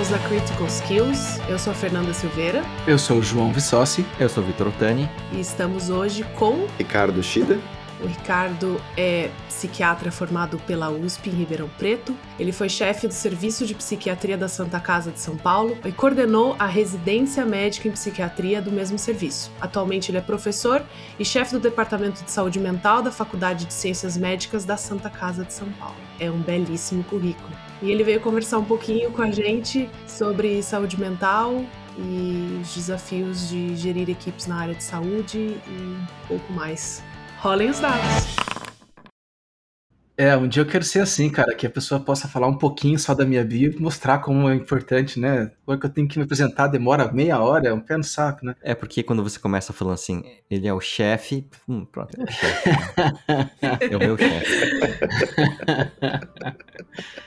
somos a Critical Skills. Eu sou a Fernanda Silveira. Eu sou o João Vissossi. Eu sou o Vitor Otani. E estamos hoje com... Ricardo Shida. O Ricardo é psiquiatra formado pela USP em Ribeirão Preto. Ele foi chefe do Serviço de Psiquiatria da Santa Casa de São Paulo e coordenou a residência médica em psiquiatria do mesmo serviço. Atualmente ele é professor e chefe do Departamento de Saúde Mental da Faculdade de Ciências Médicas da Santa Casa de São Paulo. É um belíssimo currículo. E ele veio conversar um pouquinho com a gente sobre saúde mental, e os desafios de gerir equipes na área de saúde e um pouco mais rolem os dados. É, um dia eu quero ser assim, cara, que a pessoa possa falar um pouquinho só da minha bio e mostrar como é importante, né? Ou que eu tenho que me apresentar, demora meia hora, é um pé no saco, né? É porque quando você começa falando assim, ele é o chefe, hum, pronto, é o chefe. é o meu chefe.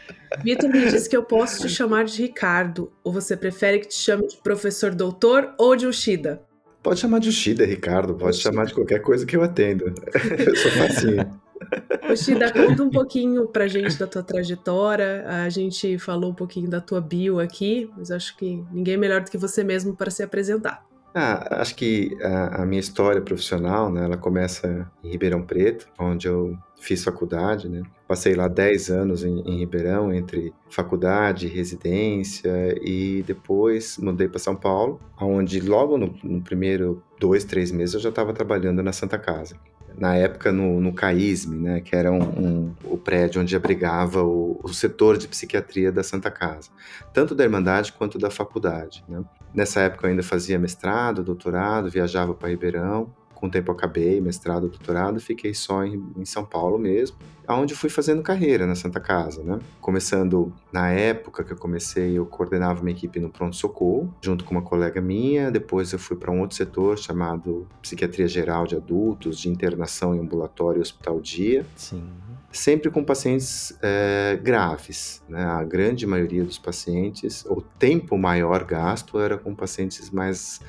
Vitor me disse que eu posso te chamar de Ricardo, ou você prefere que te chame de professor doutor ou de Ushida? Pode chamar de Ushida, Ricardo. Pode Ushida. chamar de qualquer coisa que eu atendo. eu sou facinho. Ushida, conta um pouquinho pra gente da tua trajetória. A gente falou um pouquinho da tua bio aqui, mas acho que ninguém melhor do que você mesmo para se apresentar. Ah, acho que a, a, minha história profissional, né, ela começa em Ribeirão Preto, onde eu fiz faculdade, né? Passei lá 10 anos em, em Ribeirão, entre faculdade, residência, e depois mudei para São Paulo, onde logo no, no primeiro dois, três meses eu já estava trabalhando na Santa Casa na época no, no CAISM, né, que era um, um, o prédio onde abrigava o, o, setor de psiquiatria da Santa Casa, tanto da Irmandade quanto da faculdade. Né. Nessa época eu ainda fazia mestrado, doutorado, viajava para Ribeirão, com o tempo acabei mestrado, doutorado, fiquei só em, em, São Paulo mesmo, aonde fui fazendo carreira na Santa Casa, né? Começando na época que eu comecei, eu coordenava uma equipe no pronto socorro, junto com uma colega minha. Depois eu fui para um outro setor chamado psiquiatria geral de adultos, de internação em ambulatório e hospital dia. Sim. Sempre com pacientes é, graves, né? A grande maioria dos pacientes, o tempo maior gasto era com pacientes mais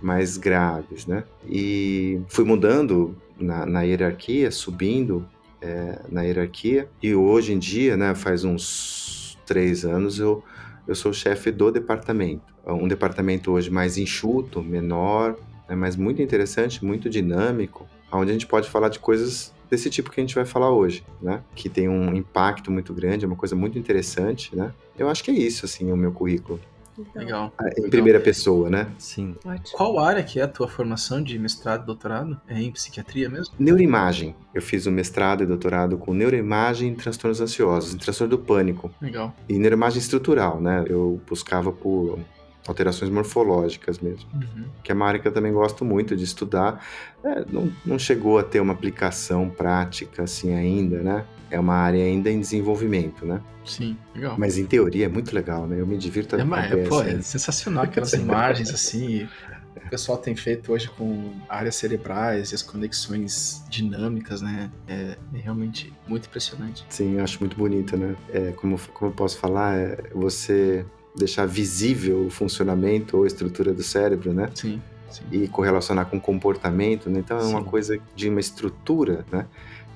mais graves, né? E fui mudando na, na hierarquia, subindo é, na hierarquia, e hoje em dia, né, faz uns três anos, eu, eu sou chefe do departamento. Um departamento hoje mais enxuto, menor, né, mas muito interessante, muito dinâmico, onde a gente pode falar de coisas desse tipo que a gente vai falar hoje, né? Que tem um impacto muito grande, é uma coisa muito interessante, né? Eu acho que é isso, assim, o meu currículo. Então, Legal. Ah, em primeira pessoa, né? Sim. Ótimo. Qual área que é a tua formação de mestrado e doutorado? É em psiquiatria mesmo? Neuroimagem. Eu fiz o mestrado e doutorado com neuroimagem e transtornos ansiosos, em transtorno do pânico. Legal. E neuroimagem estrutural, né? Eu buscava por alterações morfológicas mesmo. Uhum. Que é uma área que eu também gosto muito de estudar. É, não, não chegou a ter uma aplicação prática assim ainda, né? É uma área ainda em desenvolvimento, né? Sim, legal. Mas em teoria é muito legal, né? Eu me divirto é, mas, é, pô, é sensacional aquelas imagens assim. O pessoal tem feito hoje com áreas cerebrais e as conexões dinâmicas, né? É, é realmente muito impressionante. Sim, eu acho muito bonito, né? É, como, como eu posso falar, é você deixar visível o funcionamento ou a estrutura do cérebro, né? Sim. Sim. E correlacionar com comportamento, né? Então é Sim. uma coisa de uma estrutura, né?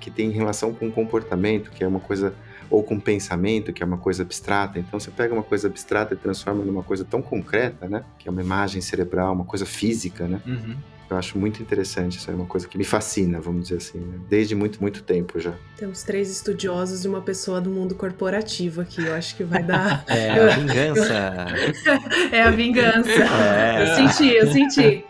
Que tem relação com comportamento, que é uma coisa ou com pensamento, que é uma coisa abstrata. Então você pega uma coisa abstrata e transforma numa coisa tão concreta, né? Que é uma imagem cerebral, uma coisa física, né? Uhum. Eu acho muito interessante, isso é uma coisa que me fascina, vamos dizer assim, né? desde muito, muito tempo já. Temos três estudiosos e uma pessoa do mundo corporativo aqui, eu acho que vai dar... É a vingança! é a vingança! É. Eu senti, eu senti.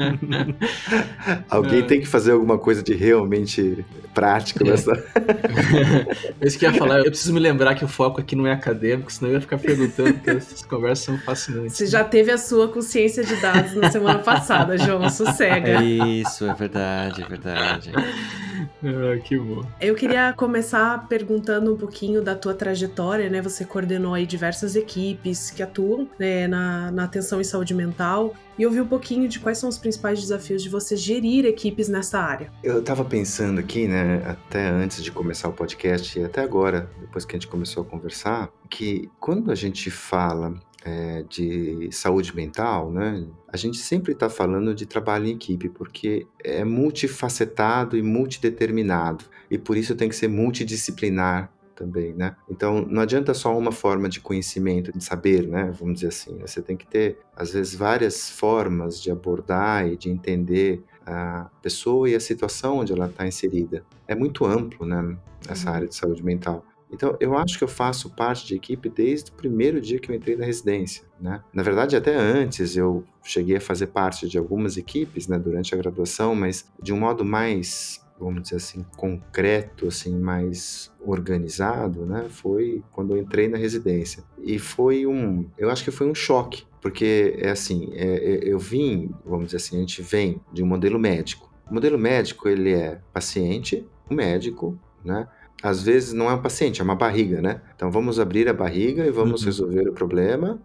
Alguém é. tem que fazer alguma coisa de realmente prático nessa... é isso que eu ia falar, eu preciso me lembrar que o foco aqui não é acadêmico, senão eu ia ficar perguntando, porque essas conversas são fascinantes. Você já teve a sua consciência de dados na semana passada, João, sossega. Isso, é verdade, é verdade. ah, que bom. Eu queria começar perguntando um pouquinho da tua trajetória, né? Você coordenou aí diversas equipes que atuam né, na, na atenção em saúde mental e ouvir um pouquinho de quais são os principais desafios de você gerir equipes nessa área. Eu estava pensando aqui, né, até antes de começar o podcast e até agora, depois que a gente começou a conversar, que quando a gente fala é, de saúde mental, né, a gente sempre está falando de trabalho em equipe, porque é multifacetado e multideterminado, e por isso tem que ser multidisciplinar também, né? Então, não adianta só uma forma de conhecimento, de saber, né? Vamos dizer assim. Você tem que ter, às vezes, várias formas de abordar e de entender a pessoa e a situação onde ela está inserida. É muito amplo, né? Essa Uhum. área de saúde mental. Então, eu acho que eu faço parte de equipe desde o primeiro dia que eu entrei na residência, né? Na verdade, até antes eu cheguei a fazer parte de algumas equipes, né, durante a graduação, mas de um modo mais, vamos dizer assim, concreto, assim, mais organizado, né? Foi quando eu entrei na residência. E foi um, eu acho que foi um choque, porque é assim, é, é, eu vim, vamos dizer assim, a gente vem de um modelo médico. O modelo médico, ele é paciente, o médico, né? Às vezes não é um paciente, é uma barriga, né? Então vamos abrir a barriga e vamos Uhum. resolver o problema.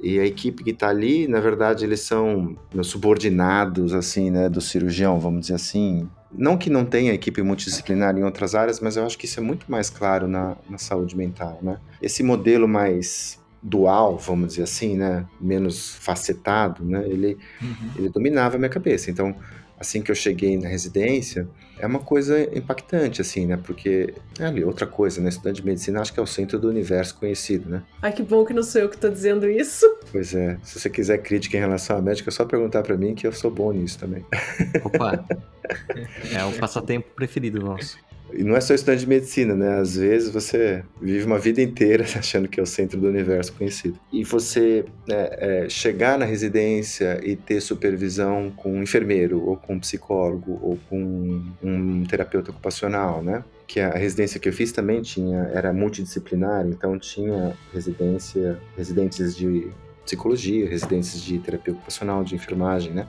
E a equipe que está ali, na verdade, eles são meus subordinados, assim, né, do cirurgião, vamos dizer assim. Não que não tenha equipe multidisciplinar em outras áreas, mas eu acho que isso é muito mais claro na, na saúde mental, né? Esse modelo mais dual, vamos dizer assim, né, menos facetado, né, ele, Uhum. ele dominava a minha cabeça. Então, assim que eu cheguei na residência, é uma coisa impactante, assim, né? Porque, é ali, outra coisa, né? Estudante de medicina acho que é o centro do universo conhecido, né? Ai, que bom que não sou eu que tô dizendo isso. Pois é, se você quiser crítica em relação à médica, é só perguntar pra mim que eu sou bom nisso também. Opa! É o passatempo preferido nosso. E não é só estudante de medicina, né? Às vezes você vive uma vida inteira achando que é o centro do universo conhecido. E você é, é, chegar na residência e ter supervisão com um enfermeiro, ou com um psicólogo, ou com um terapeuta ocupacional, né? Que a residência que eu fiz também tinha, era multidisciplinar, então tinha residência, residentes de psicologia, residentes de terapia ocupacional, de enfermagem, né?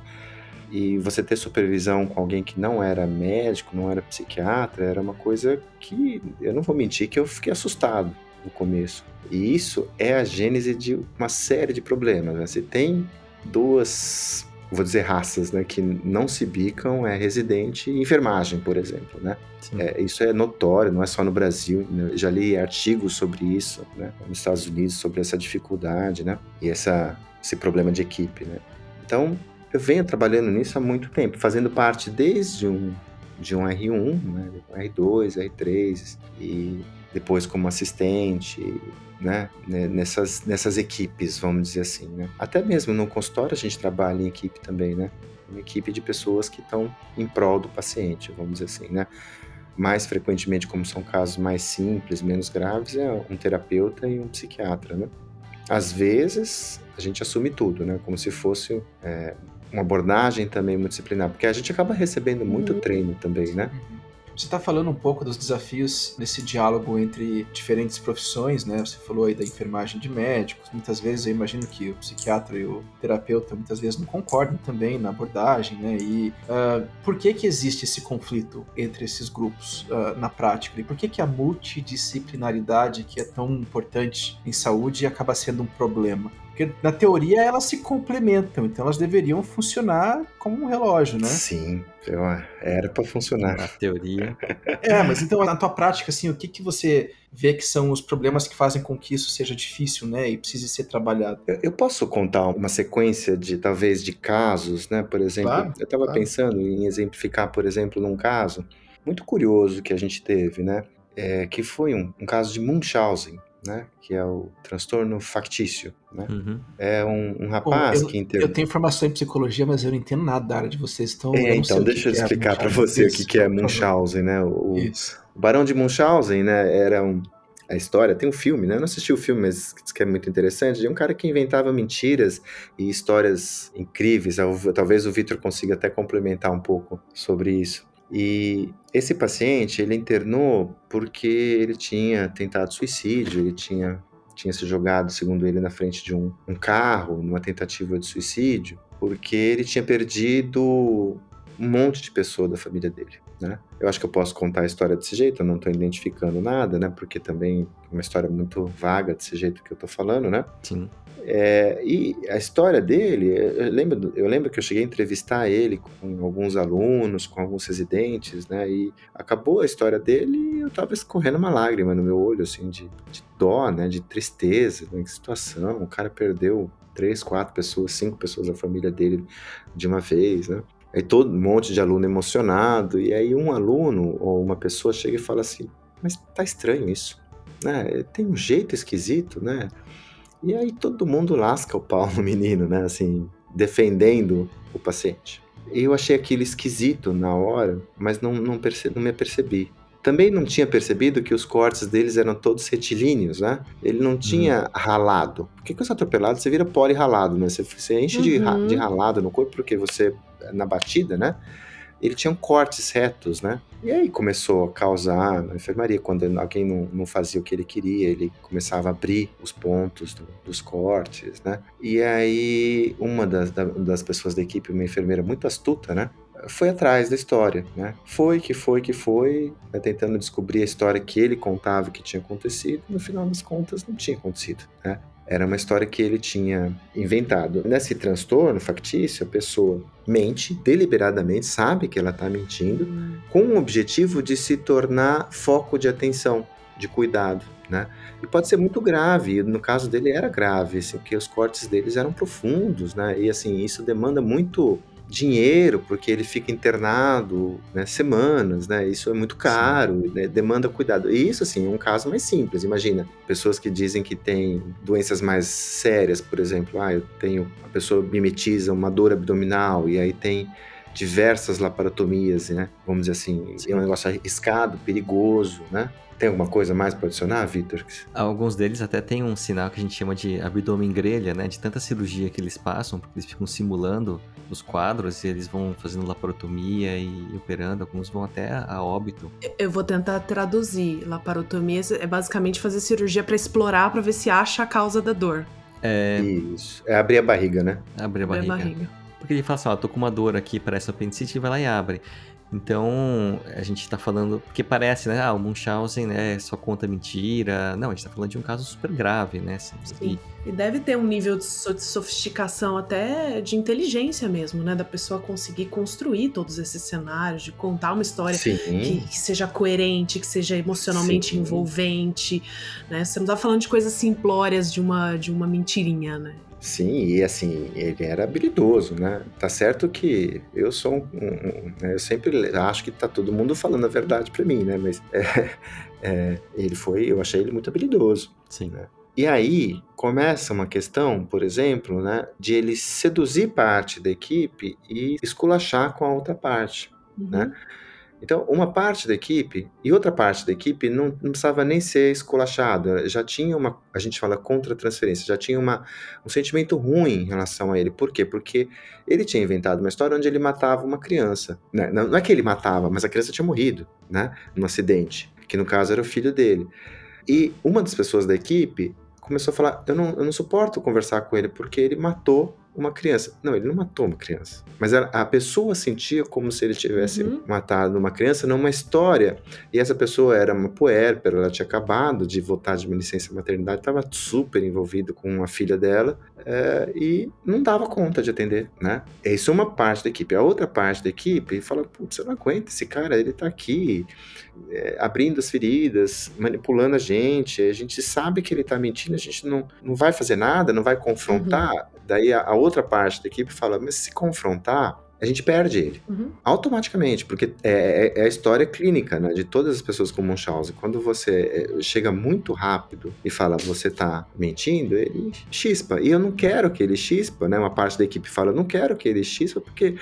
E você ter supervisão com alguém que não era médico, não era psiquiatra, era uma coisa que, eu não vou mentir, que eu fiquei assustado no começo. E isso é a gênese de uma série de problemas. Né? Você tem duas, vou dizer, raças, né, que não se bicam, é residente e enfermagem, por exemplo, né? É, isso é notório, não é só no Brasil. Né? Eu já li artigos sobre isso, né? Nos Estados Unidos, sobre essa dificuldade, né? E essa, esse problema de equipe, né? Então, eu venho trabalhando nisso há muito tempo, fazendo parte desde um, de um R1, né? R2, R3, e depois como assistente, né? Nessas, nessas equipes, vamos dizer assim, né? Até mesmo no consultório a gente trabalha em equipe também, né? Uma equipe de pessoas que estão em prol do paciente, vamos dizer assim, né? mais frequentemente, como são casos mais simples, menos graves, é um terapeuta e um psiquiatra, né? Às vezes, a gente assume tudo, né? Como se fosse é, uma abordagem também multidisciplinar, porque a gente acaba recebendo muito Uhum. treino também, né? Você está falando um pouco dos desafios nesse diálogo entre diferentes profissões, né? Você falou aí da enfermagem de médicos. Muitas vezes eu imagino que o psiquiatra e o terapeuta muitas vezes não concordam também na abordagem, né? E ah, por que que existe esse conflito entre esses grupos ah, na prática? E por que que a multidisciplinaridade que é tão importante em saúde acaba sendo um problema? Porque na teoria elas se complementam, então elas deveriam funcionar como um relógio, né? Sim, eu- era para funcionar. Na teoria. É, mas então na tua prática, assim, o que, que você vê que são os problemas que fazem com que isso seja difícil, né? E precise ser trabalhado? Eu, eu posso contar uma sequência de, talvez, de casos, né? Por exemplo, Claro, eu estava claro. pensando em exemplificar, por exemplo, num caso muito curioso que a gente teve, né? É, que foi um, um caso de Munchausen, né? Que é o transtorno factício, né? Uhum. É um, um Bom, rapaz eu, que eu internou. tenho formação em psicologia, mas eu não entendo nada da área de vocês, então. É, eu então o que deixa eu que é explicar para Munchausen. você o Isso, que, que é. Munchausen, né? O, o- o Barão de Munchausen, né? Era um. A história, tem um filme, né? Eu não assisti o filme, mas diz que é muito interessante. De um cara que inventava mentiras e histórias incríveis. Al- Talvez o Victor consiga até complementar um pouco sobre isso. E esse paciente, ele internou porque ele tinha tentado suicídio, ele tinha, tinha se jogado, segundo ele, na frente de um, um carro, numa tentativa de suicídio, porque ele tinha perdido um monte de pessoa da família dele, né? Eu acho que eu posso contar a história desse jeito, eu não estou identificando nada, né? Porque também é uma história muito vaga desse jeito que eu tô falando, né? Sim. É, e a história dele, eu lembro, eu lembro que eu cheguei a entrevistar ele com alguns alunos, com alguns residentes, né? E acabou a história dele e eu tava escorrendo uma lágrima no meu olho, assim, de, de dó, né? De tristeza, né? Que situação, o cara perdeu três, quatro pessoas, cinco pessoas da família dele de uma vez, né? Aí todo um monte de aluno emocionado, e aí um aluno ou uma pessoa chega e fala assim, mas tá estranho isso. né? Tem um jeito esquisito, né? E aí todo mundo lasca o pau no menino, né? Assim, defendendo o paciente. Eu achei aquilo esquisito na hora, mas não, não, perce, não me apercebi. Também não tinha percebido que os cortes deles eram todos retilíneos, né? Ele não tinha uhum. ralado. Porque com esse atropelado você vira poli ralado, né? Você, você enche uhum. de, de ralado no corpo porque você, na batida, né? ele tinha cortes retos, né? E aí começou a causar na enfermaria, quando alguém não, não fazia o que ele queria, ele começava a abrir os pontos do, dos cortes, né? E aí uma das, das pessoas da equipe, uma enfermeira muito astuta, né? Foi atrás da história, né? Foi que foi que foi, né? tentando descobrir a história que ele contava que tinha acontecido. No final das contas, não tinha acontecido, né? Era uma história que ele tinha inventado. Nesse transtorno factício, a pessoa mente deliberadamente, sabe que ela está mentindo, com o objetivo de se tornar foco de atenção, de cuidado. Né? E pode ser muito grave, no caso dele era grave, assim, porque os cortes deles eram profundos, né? E assim, isso demanda muito dinheiro, porque ele fica internado né, semanas, né? Isso é muito caro, né, demanda cuidado. E isso, assim, é um caso mais simples. Imagina, pessoas que dizem que têm doenças mais sérias, por exemplo, ah, eu tenho, a pessoa mimetiza uma dor abdominal e aí tem diversas laparotomias, né? Vamos dizer assim, é um negócio arriscado, perigoso, né? Tem alguma coisa mais para adicionar, Vitor? Alguns deles até tem um sinal que a gente chama de abdômen grelha, né? De tanta cirurgia que eles passam, porque eles ficam simulando os quadros e eles vão fazendo laparotomia e operando, alguns vão até a óbito. Eu vou tentar traduzir. Laparotomia é basicamente fazer cirurgia para explorar, para ver se acha a causa da dor. É... Isso. É abrir a barriga, né? Abrir a barriga. Abrir a barriga. Porque ele fala assim, ó, tô com uma dor aqui, parece apendicite, e vai lá e abre. Então, a gente está falando, porque parece, né, ah, o Munchausen, né, só conta mentira. Não, a gente está falando de um caso super grave, né? Assim, Sim. E deve ter um nível de sofisticação até de inteligência mesmo, né, da pessoa conseguir construir todos esses cenários, de contar uma história que, que, seja coerente, que seja emocionalmente Sim. envolvente, né? Você não está falando de coisas simplórias de uma de uma mentirinha, né? Sim, e assim, ele era habilidoso, né? Tá certo que eu sou um. um né, eu sempre acho que tá todo mundo falando a verdade para mim, né? Mas é, é, ele foi, eu achei ele muito habilidoso. Sim. Né? E aí começa uma questão, por exemplo, né, de ele seduzir parte da equipe e esculachar com a outra parte, uhum. né? Então, uma parte da equipe e outra parte da equipe não, não precisava nem ser esculachada, já tinha uma, a gente fala contra-transferência, já tinha uma, um sentimento ruim em relação a ele. Por quê? Porque ele tinha inventado uma história onde ele matava uma criança. Né? Não, não é que ele matava, mas a criança tinha morrido, né? Num acidente, que no caso era o filho dele. E uma das pessoas da equipe começou a falar: eu não, eu não suporto conversar com ele porque ele matou uma criança. Não, ele não matou uma criança. Mas a, pessoa sentia como se ele tivesse uhum. matado uma criança numa história. E essa pessoa era uma puérpera, ela tinha acabado de voltar de uma licença maternidade, estava super envolvida com a filha dela é, e não dava conta de atender, né? Isso é uma parte da equipe. A outra parte da equipe fala, putz, eu não aguento esse cara, ele tá aqui é, abrindo as feridas, manipulando a gente, a gente sabe que ele tá mentindo, a gente não, não vai fazer nada, não vai confrontar. Uhum. Daí a, a outra parte da equipe fala, mas se confrontar, a gente perde ele. Uhum. Automaticamente, porque é, é, é, a história clínica né, de todas as pessoas com Munchausen. Quando você é, chega muito rápido e fala você tá mentindo, ele chispa. E eu não quero que ele chispa, né? Uma parte da equipe fala, eu não quero que ele chispa, porque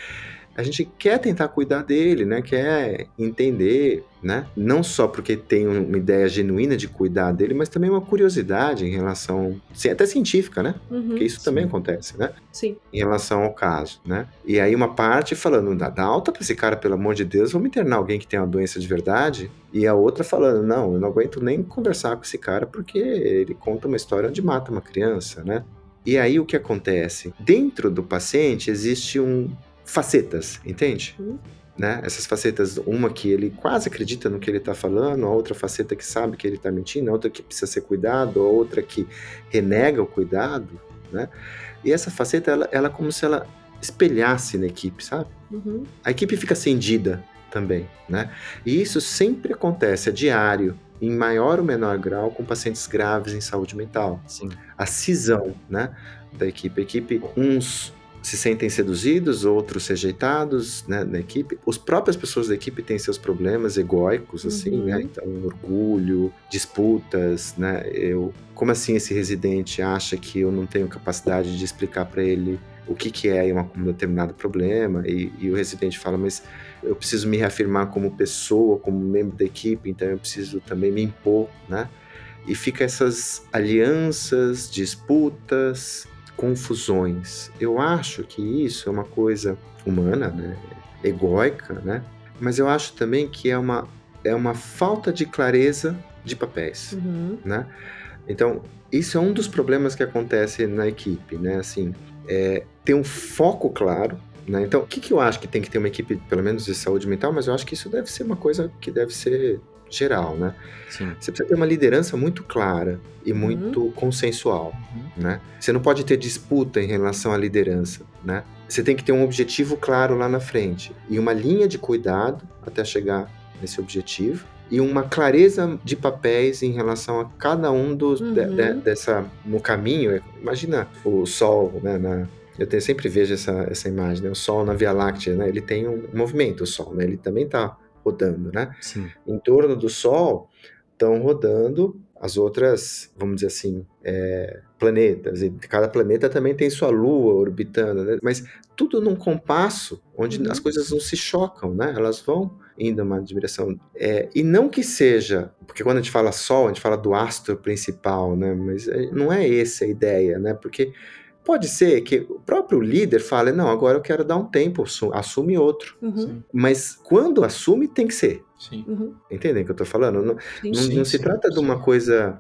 a gente quer tentar cuidar dele, né? Quer entender, né? Não só porque tem uma ideia genuína de cuidar dele, mas também uma curiosidade em relação, até científica, né? Uhum, porque isso sim. também acontece, né? Sim. Em relação ao caso, né? E aí uma parte falando, dá, dá alta para esse cara, pelo amor de Deus, vamos internar alguém que tem uma doença de verdade. E a outra falando, não, eu não aguento nem conversar com esse cara porque ele conta uma história onde mata uma criança, né? E aí o que acontece? Dentro do paciente existe um facetas, entende? Uhum. Né? Essas facetas, uma que ele quase acredita no que ele está falando, a outra faceta que sabe que ele está mentindo, a outra que precisa ser cuidado, a outra que renega o cuidado, né? E essa faceta, ela, ela é como se ela espelhasse na equipe, sabe? Uhum. A equipe fica acendida também, né? E isso sempre acontece, é diário, em maior ou menor grau, com pacientes graves em saúde mental. Sim. A cisão, né, da equipe. A equipe, uns se sentem seduzidos, outros rejeitados né, na equipe. As próprias pessoas da equipe têm seus problemas egóicos, assim, Uhum. né? Então, orgulho, disputas, né? Eu, como assim esse residente acha que eu não tenho capacidade de explicar para ele o que, que é uma- um determinado problema? E, e o residente fala, mas eu preciso me reafirmar como pessoa, como membro da equipe, então eu preciso também me impor, né? E fica essas alianças, disputas, confusões. Eu acho que isso é uma coisa humana, né? Egóica, né? Mas eu acho também que é uma, é uma falta de clareza de papéis, Uhum. né? Então, isso é um dos problemas que acontece na equipe, né? Assim, é, ter um foco claro, né? Então, o que, que eu acho que tem que ter uma equipe, pelo menos de saúde mental, mas eu acho que isso deve ser uma coisa que deve ser geral, né? Sim. Você precisa ter uma liderança muito clara e muito consensual, Uhum. né? Você não pode ter disputa em relação à liderança, né? Você tem que ter um objetivo claro lá na frente e uma linha de cuidado até chegar nesse objetivo e uma clareza de papéis em relação a cada um dos de- Uhum. de- dessa no caminho. Imagina o Sol, né? Na, eu tenho- sempre vejo essa, essa imagem, né? O Sol na Via Láctea, né? Ele tem um movimento, o Sol, né? Ele também está rodando, né? Sim. em torno do Sol estão rodando as outras, vamos dizer assim, é, planetas. E cada planeta também tem sua lua orbitando, né? mas tudo num compasso onde Uhum. as coisas não se chocam, né? Elas vão indo numa direção. É, e não que seja, porque quando a gente fala Sol, a gente fala do astro principal, né? Mas é, não é essa a ideia, né? Porque pode ser que o próprio líder fale, não, agora eu quero dar um tempo, assu- assume outro. Uhum. Mas quando assume, tem que ser. sim. Uhum. Entendem o que eu tô falando? Não, Sim. não, Sim, não se sim, trata de uma coisa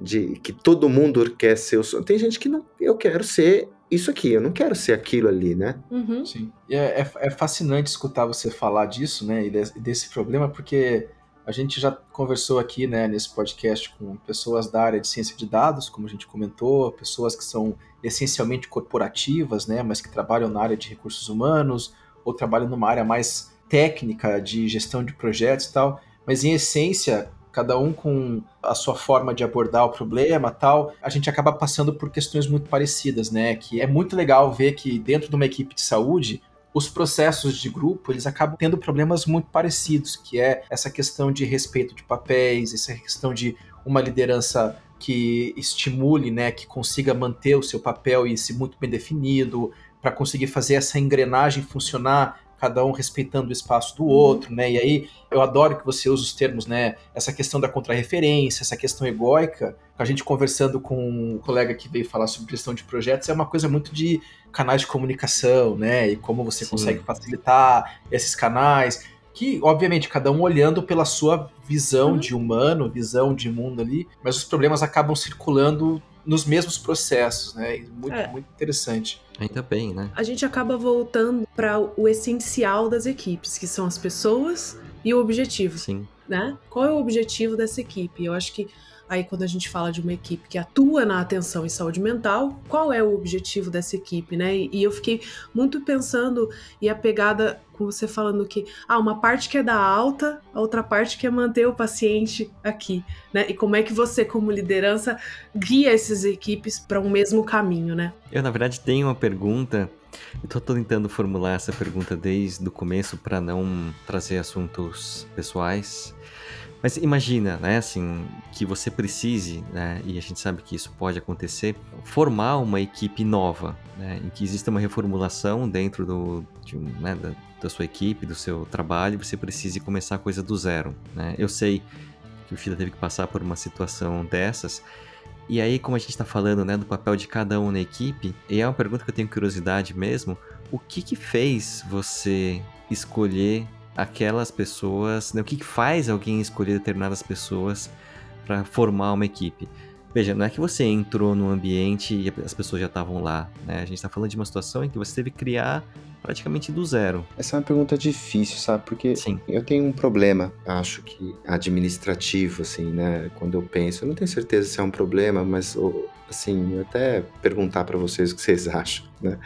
de que todo mundo quer ser o. Tem gente que não, eu quero ser isso aqui, eu não quero ser aquilo ali, né? Uhum. Sim. E é, é- é fascinante escutar você falar disso, né? E desse, desse problema, porque a gente já conversou aqui, né, nesse podcast com pessoas da área de ciência de dados, como a gente comentou, pessoas que são essencialmente corporativas, né, mas que trabalham na área de recursos humanos ou trabalham numa área mais técnica de gestão de projetos e tal. Mas em essência, cada um com a sua forma de abordar o problema tal, a gente acaba passando por questões muito parecidas, né? Que é muito legal ver que dentro de uma equipe de saúde, os processos de grupo, eles acabam tendo problemas muito parecidos, que é essa questão de respeito de papéis, essa questão de uma liderança que estimule, né, que consiga manter o seu papel e ser muito bem definido, para conseguir fazer essa engrenagem funcionar, cada um respeitando o espaço do outro, né? E aí eu adoro que você use os termos, né? Essa questão da contrarreferência, essa questão egóica. A gente conversando com um colega que veio falar sobre gestão de projetos, é uma coisa muito de canais de comunicação, né? E como você Sim. consegue facilitar esses canais. Que, obviamente, cada um olhando pela sua visão Uhum. de humano, visão de mundo ali, mas os problemas acabam circulando nos mesmos processos, né? Muito, É. muito interessante. Ainda bem, né? A gente acaba voltando para o essencial das equipes, que são as pessoas e o objetivo. Sim. né? Qual é o objetivo dessa equipe? Eu acho que aí quando a gente fala de uma equipe que atua na atenção em saúde mental, qual é o objetivo dessa equipe, né? E, e eu fiquei muito pensando e apegada com você falando que ah, uma parte que é dar alta, a outra parte que é manter o paciente aqui, né? E como é que você como liderança guia essas equipes para um mesmo caminho, né? Eu, na verdade, tenho uma pergunta. Eu tô tentando formular essa pergunta desde o começo para não trazer assuntos pessoais. Mas imagina, né, assim, que você precise, né, e a gente sabe que isso pode acontecer, formar uma equipe nova, né, em que exista uma reformulação dentro do, de né, da, da sua equipe, do seu trabalho, você precise começar a coisa do zero, né. Eu sei que o Fida teve que passar por uma situação dessas, e aí, como a gente está falando, né, do papel de cada um na equipe, e é uma pergunta que eu tenho curiosidade mesmo, o que que fez você escolher aquelas pessoas, né, o que faz alguém escolher determinadas pessoas para formar uma equipe? Veja, não é que você entrou no ambiente e as pessoas já estavam lá, né? A gente está falando de uma situação em que você teve que criar praticamente do zero. Essa é uma pergunta difícil, sabe? Porque Sim. eu tenho um problema, acho que administrativo, assim, né? Quando eu penso, eu não tenho certeza se é um problema, mas assim, eu até perguntar para vocês o que vocês acham, né?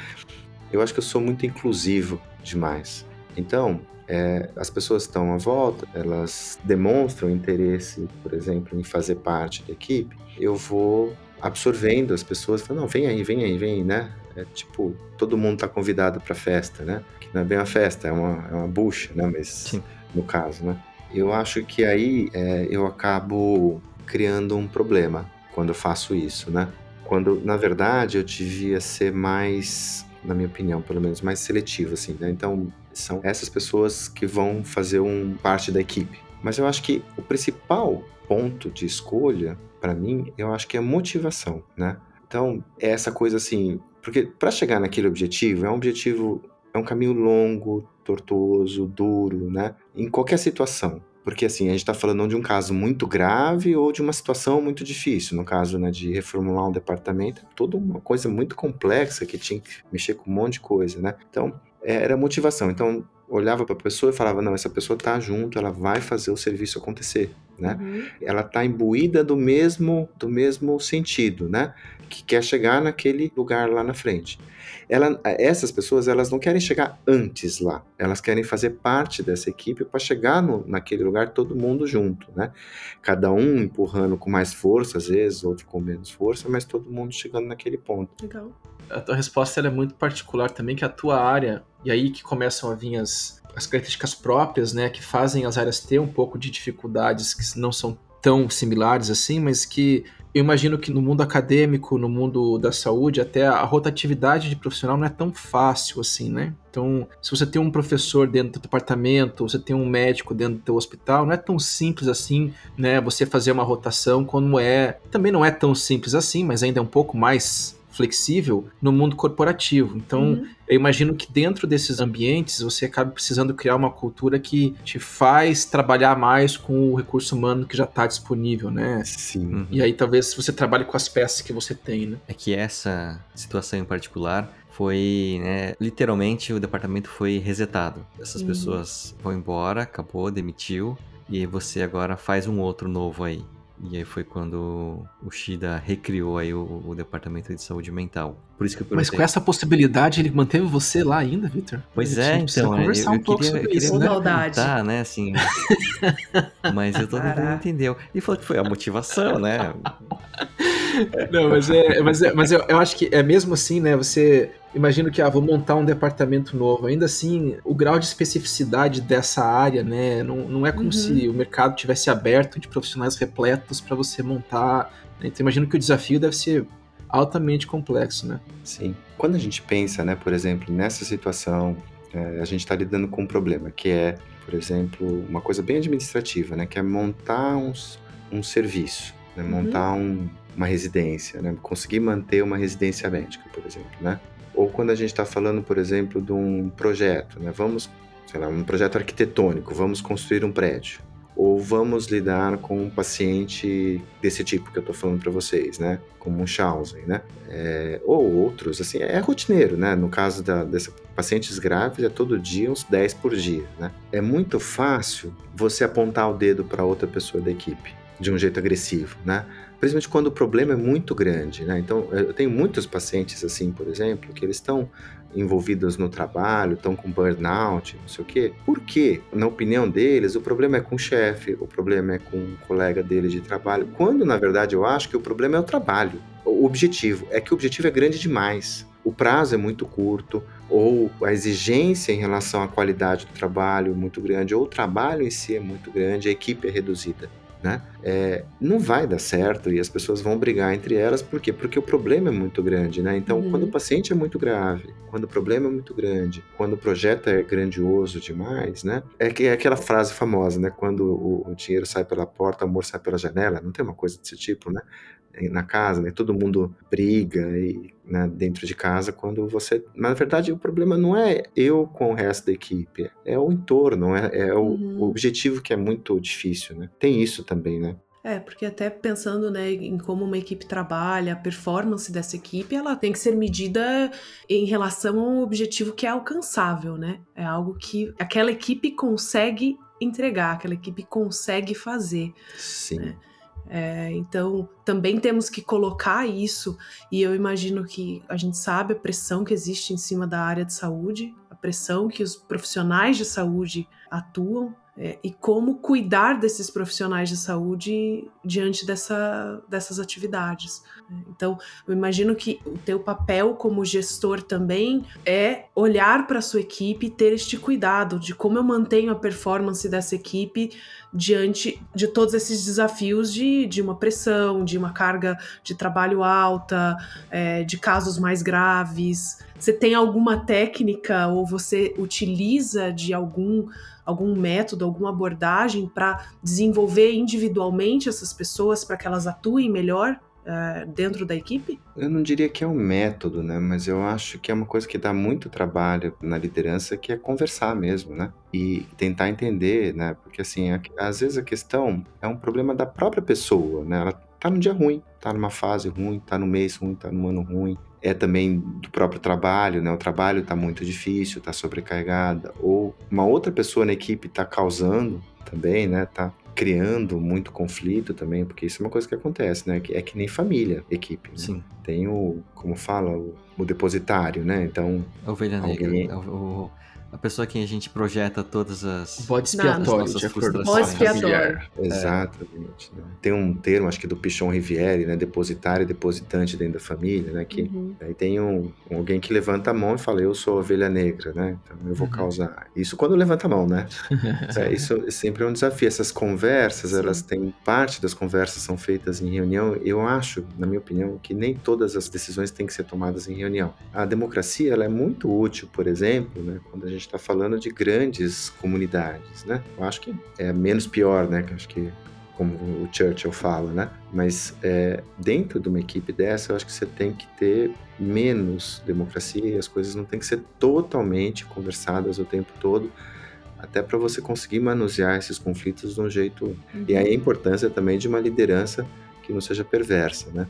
Eu acho que eu sou muito inclusivo demais. Então, é, as pessoas estão à volta, elas demonstram interesse, por exemplo, em fazer parte da equipe. Eu vou absorvendo as pessoas, falando, não, vem aí, vem aí, vem aí, né? É tipo, todo mundo tá convidado pra festa, né? Que não é bem uma festa, é uma, é uma bucha, né? Mas Sim. no caso, né? Eu acho que aí é, eu acabo criando um problema quando eu faço isso, né? Quando, na verdade, eu devia ser mais, na minha opinião, pelo menos, mais seletivo, assim, né? Então, são essas pessoas que vão fazer um parte da equipe. Mas eu acho que o principal ponto de escolha, para mim, eu acho que é motivação, né? Então, é essa coisa assim, porque para chegar naquele objetivo, é um objetivo, é um caminho longo, tortuoso, duro, né? Em qualquer situação. Porque assim, a gente está falando de um caso muito grave ou de uma situação muito difícil. No caso né, de reformular um departamento, toda uma coisa muito complexa que tinha que mexer com um monte de coisa, né? Então, é, era motivação. Então, olhava para a pessoa e falava: não, essa pessoa está junto, ela vai fazer o serviço acontecer, né? Uhum. Ela está imbuída do mesmo do mesmo sentido, né? Que quer chegar naquele lugar lá na frente ela, essas pessoas elas não querem chegar antes lá, elas querem fazer parte dessa equipe para chegar no, naquele lugar todo mundo junto, né? Cada um empurrando com mais força, às vezes, outro com menos força, mas todo mundo chegando naquele ponto. Legal. A tua resposta é muito particular também, que a tua área, e aí que começam a vir as, as características próprias, né, que fazem as áreas ter um pouco de dificuldades que não são tão similares assim, mas que eu imagino que no mundo acadêmico, no mundo da saúde, até a rotatividade de profissional não é tão fácil assim, né? Então, se você tem um professor dentro do departamento, você tem um médico dentro do teu hospital, não é tão simples assim, né? Você fazer uma rotação como é. Também não é tão simples assim, mas ainda é um pouco mais flexível no mundo corporativo. Então, uhum. eu imagino que dentro desses ambientes você acaba precisando criar uma cultura que te faz trabalhar mais com o recurso humano que já está disponível, né? Sim. Uhum. E aí talvez você trabalhe com as peças que você tem, né? É que essa situação em particular foi, né, literalmente o departamento foi resetado. Essas uhum. pessoas vão embora, acabou, demitiu, e você agora faz um outro novo aí. E aí foi quando o Shida recriou aí o, o, departamento de saúde mental. Por isso que eu Mas com essa possibilidade ele manteve você lá ainda, Victor? Pois é, então, conversar eu, eu um pouco queria, sobre eu isso, queria né? Maldade. né, assim. mas eu tô tentando entender. Ele falou que foi a motivação, né? Não, mas é, mas, é, mas eu, eu acho que é mesmo assim, né? Você imagino que ah, vou montar um departamento novo. Ainda assim, o grau de especificidade dessa área, né, não, não é como uhum. se o mercado tivesse aberto de profissionais repletos para você montar. Né? Então, imagino que o desafio deve ser altamente complexo, né? Sim. Quando a gente pensa, né, por exemplo, nessa situação, é, a gente está lidando com um problema que é, por exemplo, uma coisa bem administrativa, né, que é montar uns, um serviço, né, uhum. montar um, uma residência, né, conseguir manter uma residência médica, por exemplo, né? Ou quando a gente está falando, por exemplo, de um projeto, né? Vamos, sei lá, um projeto arquitetônico, vamos construir um prédio. Ou vamos lidar com um paciente desse tipo que eu estou falando para vocês, né? Como Munchausen, né? É, ou outros, assim, é rotineiro, né? No caso da, dessa pacientes grávidos é todo dia uns 10 por dia, né? É muito fácil você apontar o dedo para outra pessoa da equipe de um jeito agressivo, né? Principalmente quando o problema é muito grande, né? Então, eu tenho muitos pacientes assim, por exemplo, que eles estão envolvidos no trabalho, estão com burnout, não sei o quê. Por quê? Na opinião deles, o problema é com o chefe, o problema é com o colega dele de trabalho, quando na verdade eu acho que o problema é o trabalho. O objetivo é que o objetivo é grande demais. O prazo é muito curto, ou a exigência em relação à qualidade do trabalho é muito grande, ou o trabalho em si é muito grande, a equipe é reduzida né? É, não vai dar certo e as pessoas vão brigar entre elas, por quê? Porque o problema é muito grande, né? Então, uhum. quando o paciente é muito grave, quando o problema é muito grande, quando o projeto é grandioso demais, né? É, que, é aquela frase famosa, né? Quando o, o dinheiro sai pela porta, o amor sai pela janela, não tem uma coisa desse tipo, né? na casa, né? Todo mundo briga e, né, dentro de casa quando você. Na verdade, o problema não é eu com o resto da equipe, é o entorno, é, é o, uhum. o, objetivo que é muito difícil, né? Tem isso também, né? É, porque até pensando né, em como uma equipe trabalha, a performance dessa equipe, ela tem que ser medida em relação ao objetivo que é alcançável, né? É algo que aquela equipe consegue entregar, aquela equipe consegue fazer. Sim. Né? É, então, também temos que colocar isso, e eu imagino que a gente sabe a pressão que existe em cima da área de saúde, a pressão que os profissionais de saúde atuam. é, e como cuidar desses profissionais de saúde diante dessa, dessas atividades. Então, eu imagino que o teu papel como gestor também é olhar para a sua equipe e ter este cuidado de como eu mantenho a performance dessa equipe diante de todos esses desafios de, de uma pressão, de uma carga de trabalho alta, é, de casos mais graves. Você tem alguma técnica ou você utiliza de algum algum método, alguma abordagem para desenvolver individualmente essas pessoas para que elas atuem melhor uh, dentro da equipe? Eu não diria que é um método, né? Mas eu acho que é uma coisa que dá muito trabalho na liderança, que é conversar mesmo, né? E tentar entender, né? Porque assim, às vezes a questão é um problema da própria pessoa, né? Ela tá num dia ruim, tá numa fase ruim, tá no mês ruim, tá num ano ruim é também do próprio trabalho, né? O trabalho está muito difícil, está sobrecarregada, ou uma outra pessoa na equipe está causando também, né? Tá criando muito conflito também, porque isso é uma coisa que acontece, né? É que nem família, equipe. Né? Sim. Tem o, como fala, o, o depositário, né? Então. A ovelha negra. É o, a pessoa que a gente projeta todas as. Bode expiatório, de acordo expiatório. É. Exatamente. Né? Tem um termo, acho que do Pichon Riviere, né? Depositário e depositante dentro da família, né? Que uhum. aí tem um, alguém que levanta a mão e fala, eu sou a ovelha negra, né? Então eu vou uhum. causar. Isso quando levanta a mão, né? é, isso sempre é um desafio. Essas conversas, Sim. elas têm. Parte das conversas são feitas em reunião. Eu acho, na minha opinião, que nem todas as decisões têm que ser tomadas em reunião. A democracia, ela é muito útil, por exemplo, né? Quando a gente gente está falando de grandes comunidades, né? Eu acho que é menos pior, né? Acho que como o Churchill fala, né? Mas é, dentro de uma equipe dessa, eu acho que você tem que ter menos democracia e as coisas não têm que ser totalmente conversadas o tempo todo, até para você conseguir manusear esses conflitos de um jeito. Uhum. E aí a importância também de uma liderança que não seja perversa, né?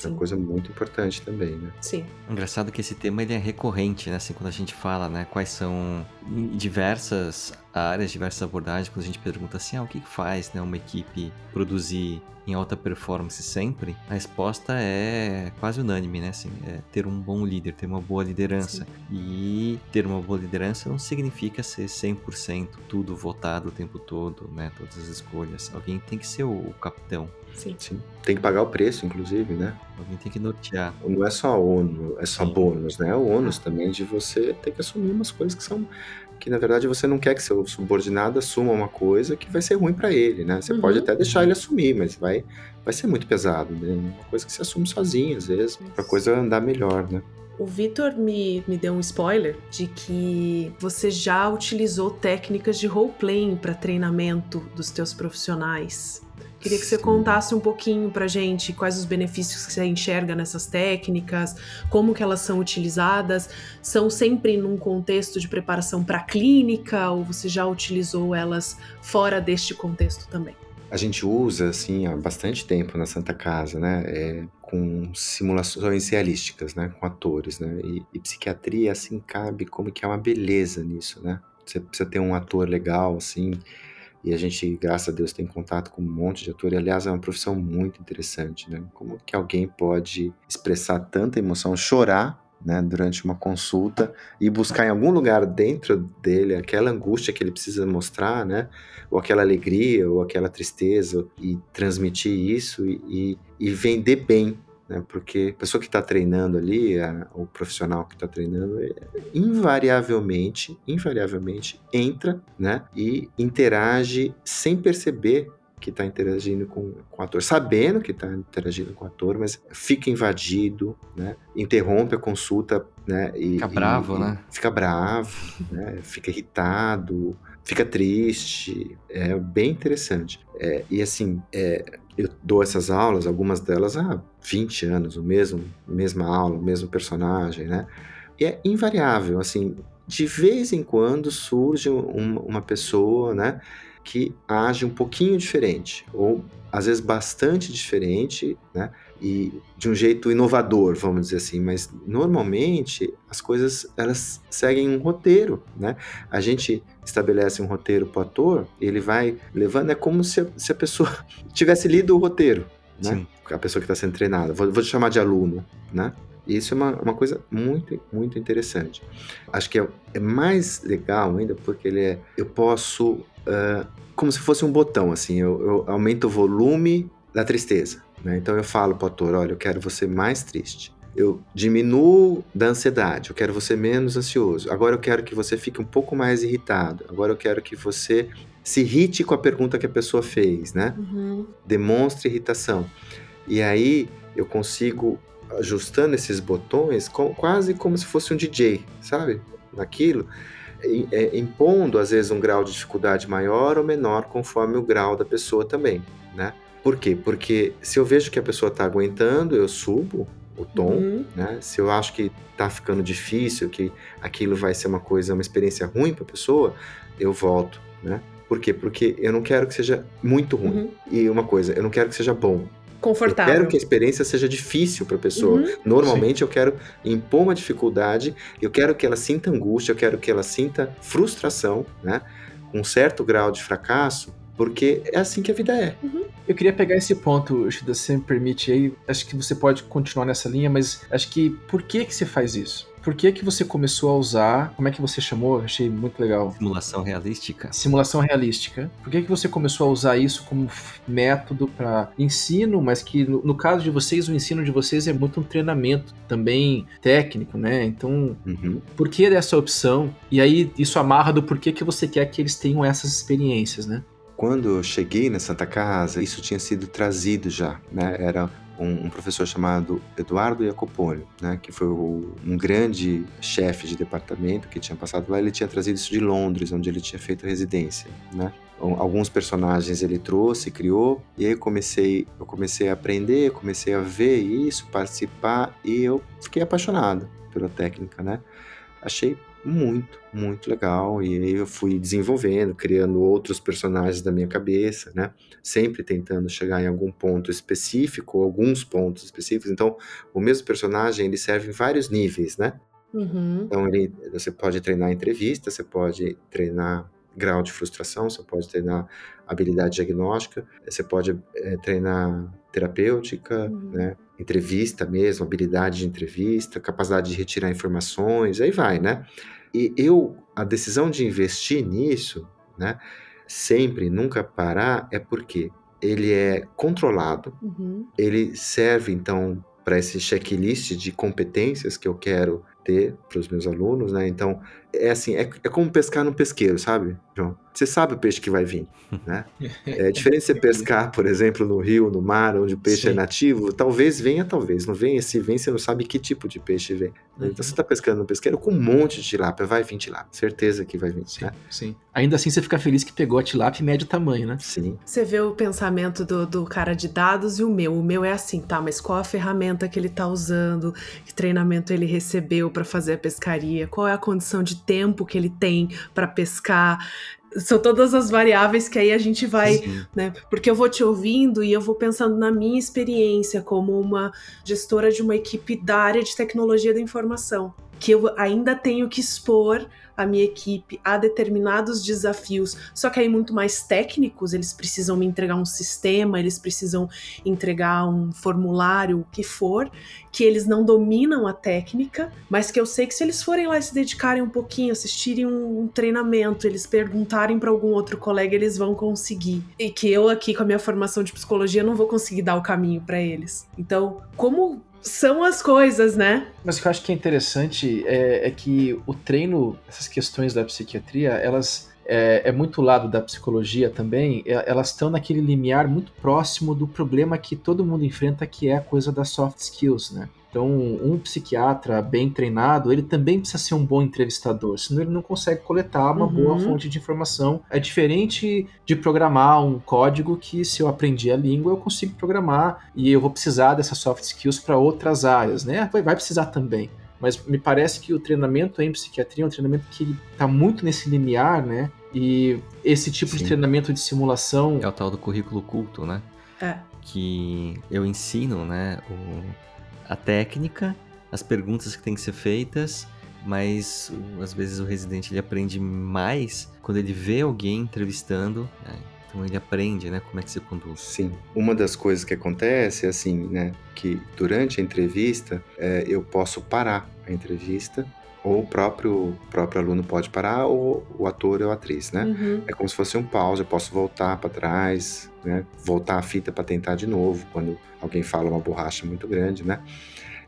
Isso é uma coisa muito importante também, né? Sim. Engraçado que esse tema ele é recorrente, né? Assim, quando a gente fala, né? Quais são diversas áreas, diversas abordagens, quando a gente pergunta assim, ah, o que faz né, uma equipe produzir em alta performance sempre, a resposta é quase unânime, né? Assim, é ter um bom líder, ter uma boa liderança. Sim. E ter uma boa liderança não significa ser 100% tudo votado o tempo todo, né? Todas as escolhas. Alguém tem que ser o capitão. Sim. Sim. Tem que pagar o preço, inclusive, né? Alguém tem que nortear. Não é só ônus, é só Sim. bônus, né? É o ônus também de você ter que assumir umas coisas que são que na verdade você não quer que seu subordinado assuma uma coisa que vai ser ruim para ele, né? Você uhum. pode até deixar ele assumir, mas vai, vai ser muito pesado, né? Uma coisa que você assume sozinho, às vezes, para a coisa andar melhor, né? O Vitor me, me deu um spoiler de que você já utilizou técnicas de role-playing para treinamento dos teus profissionais. Queria que você contasse um pouquinho pra gente quais os benefícios que você enxerga nessas técnicas, como que elas são utilizadas, são sempre num contexto de preparação para clínica ou você já utilizou elas fora deste contexto também? A gente usa assim há bastante tempo na Santa Casa, né? É, com simulações realísticas, né? Com atores, né? E, e psiquiatria assim cabe como que é uma beleza nisso, né? Você precisa ter um ator legal, assim, e a gente, graças a Deus, tem contato com um monte de ator. E, aliás, é uma profissão muito interessante, né? Como que alguém pode expressar tanta emoção, chorar, né, durante uma consulta e buscar em algum lugar dentro dele aquela angústia que ele precisa mostrar, né? Ou aquela alegria, ou aquela tristeza, e transmitir isso e, e, e vender bem né? Porque a pessoa que está treinando ali, a, o profissional que está treinando, é, invariavelmente, invariavelmente entra, né? E interage sem perceber que está interagindo com, com o ator, sabendo que está interagindo com o ator, mas fica invadido, né? Interrompe a consulta, né? E, fica bravo, e, né? Fica bravo, né? Fica irritado, fica triste. É bem interessante. É, e assim, é, eu dou essas aulas, algumas delas há 20 anos, o mesmo, mesma aula, o mesmo personagem, né? E é invariável, assim, de vez em quando surge um, uma pessoa, né, que age um pouquinho diferente, ou às vezes bastante diferente, né? E de um jeito inovador, vamos dizer assim, mas normalmente as coisas elas seguem um roteiro, né? A gente estabelece um roteiro para o ator, ele vai levando, é como se a, se a pessoa tivesse lido o roteiro, né? Sim. A pessoa que está sendo treinada, vou, vou chamar de aluno, né? Isso é uma, uma coisa muito, muito interessante. Acho que é, é mais legal ainda porque ele é, eu posso uh, como se fosse um botão, assim, eu, eu aumento o volume da tristeza. Né? Então eu falo para o ator, olha, eu quero você mais triste. Eu diminuo da ansiedade, eu quero você menos ansioso. Agora eu quero que você fique um pouco mais irritado. Agora eu quero que você se irrite com a pergunta que a pessoa fez, né? Uhum. Demonstre irritação. E aí eu consigo ajustando esses botões quase como se fosse um DJ, sabe? Naquilo, é, impondo às vezes um grau de dificuldade maior ou menor conforme o grau da pessoa também, né? Por quê? Porque se eu vejo que a pessoa está aguentando, eu subo o tom, uhum. né? Se eu acho que está ficando difícil, que aquilo vai ser uma coisa, uma experiência ruim para a pessoa, eu volto, né? Por quê? Porque eu não quero que seja muito ruim. Uhum. E uma coisa, eu não quero que seja bom. Confortável. Eu quero que a experiência seja difícil para a pessoa. Uhum. Normalmente Sim. eu quero impor uma dificuldade, eu quero que ela sinta angústia, eu quero que ela sinta frustração, né? Um certo grau de fracasso, porque é assim que a vida é. Uhum. Eu queria pegar esse ponto, Shida, se me permite aí. Acho que você pode continuar nessa linha, mas acho que por que que você faz isso? Por que que você começou a usar? Como é que você chamou? Achei muito legal. Simulação realística. Simulação realística. Por que que você começou a usar isso como método para ensino, mas que no, no, caso de vocês, o ensino de vocês é muito um treinamento também técnico, né? Então, uhum. por que dessa opção? E aí isso amarra do porquê que você quer que eles tenham essas experiências, né? Quando eu cheguei na Santa Casa, isso tinha sido trazido já, né? Era um, um professor chamado Eduardo Jacoponi, né? Que foi o, um grande chefe de departamento que tinha passado lá. Ele tinha trazido isso de Londres, onde ele tinha feito residência, né? Alguns personagens ele trouxe, criou, e aí comecei, eu comecei a aprender, comecei a ver isso, participar, e eu fiquei apaixonado pela técnica, né? Achei muito, muito legal. E aí eu fui desenvolvendo, criando outros personagens da minha cabeça, né? Sempre tentando chegar em algum ponto específico, alguns pontos específicos. Então, o mesmo personagem ele serve em vários níveis, né? Uhum. Então, ele, você pode treinar entrevista, você pode treinar grau de frustração, você pode treinar habilidade diagnóstica, você pode é, treinar terapêutica, uhum. né? Entrevista mesmo, habilidade de entrevista, capacidade de retirar informações, aí vai, né? E eu, a decisão de investir nisso, né, sempre, nunca parar, é porque ele é controlado, uhum. ele serve, então, para esse checklist de competências que eu quero ter para os meus alunos, né? Então, é assim, é, é como pescar no pesqueiro, sabe, João? Você sabe o peixe que vai vir, né? É diferente você pescar, por exemplo, no rio, no mar, onde o peixe é Sim. é nativo, talvez venha, talvez não venha. Se vem, você não sabe que tipo de peixe vem. Uhum. Então, você está pescando no pesqueiro com um monte de tilápia, vai vir tilápia, certeza que vai vir, Sim, né? sim. Ainda assim, você fica feliz que pegou a tilápia e mede o tamanho, né? Sim. Você vê o pensamento do, do cara de dados e o meu. O meu é assim, tá, mas qual a ferramenta que ele tá usando, que treinamento ele recebeu para fazer a pescaria, qual é a condição de tempo que ele tem para pescar, são todas as variáveis que aí a gente vai, Sim. né? Porque eu vou te ouvindo e eu vou pensando na minha experiência como uma gestora de uma equipe da área de tecnologia da informação, que eu ainda tenho que expor a minha equipe a determinados desafios, só que aí muito mais técnicos, eles precisam me entregar um sistema, eles precisam entregar um formulário, o que for, que eles não dominam a técnica, mas que eu sei que se eles forem lá e se dedicarem um pouquinho, assistirem um, um treinamento, eles perguntarem para algum outro colega, eles vão conseguir. E que eu aqui com a minha formação de psicologia não vou conseguir dar o caminho para eles. Então, como são as coisas, né? Mas o que eu acho que é interessante é, é que o treino, essas questões da psiquiatria, elas é, é, muito lado da psicologia também, é, elas estão naquele limiar muito próximo do problema que todo mundo enfrenta, que é a coisa das soft skills, né? Então, um psiquiatra bem treinado, ele também precisa ser um bom entrevistador, senão ele não consegue coletar uma uhum. boa fonte de informação. É diferente de programar um código que, se eu aprendi a língua, eu consigo programar e eu vou precisar dessas soft skills para outras áreas, né? Vai, vai precisar também. Mas me parece que o treinamento em psiquiatria é um treinamento que está muito nesse limiar, né? E esse tipo Sim. de treinamento de simulação. É o tal do currículo culto, né? É. Que eu ensino, né? O a técnica, as perguntas que têm que ser feitas, mas às vezes o residente ele aprende mais quando ele vê alguém entrevistando. Né? Então ele aprende, né, como é que se conduz. Sim. Uma das coisas que acontece é assim, né, que durante a entrevista é, eu posso parar a entrevista Ou o próprio, próprio aluno pode parar, ou o ator ou a atriz, né? Uhum. É como se fosse um pause, eu posso voltar para trás, né? Voltar a fita para tentar de novo, quando alguém fala uma borracha muito grande, né?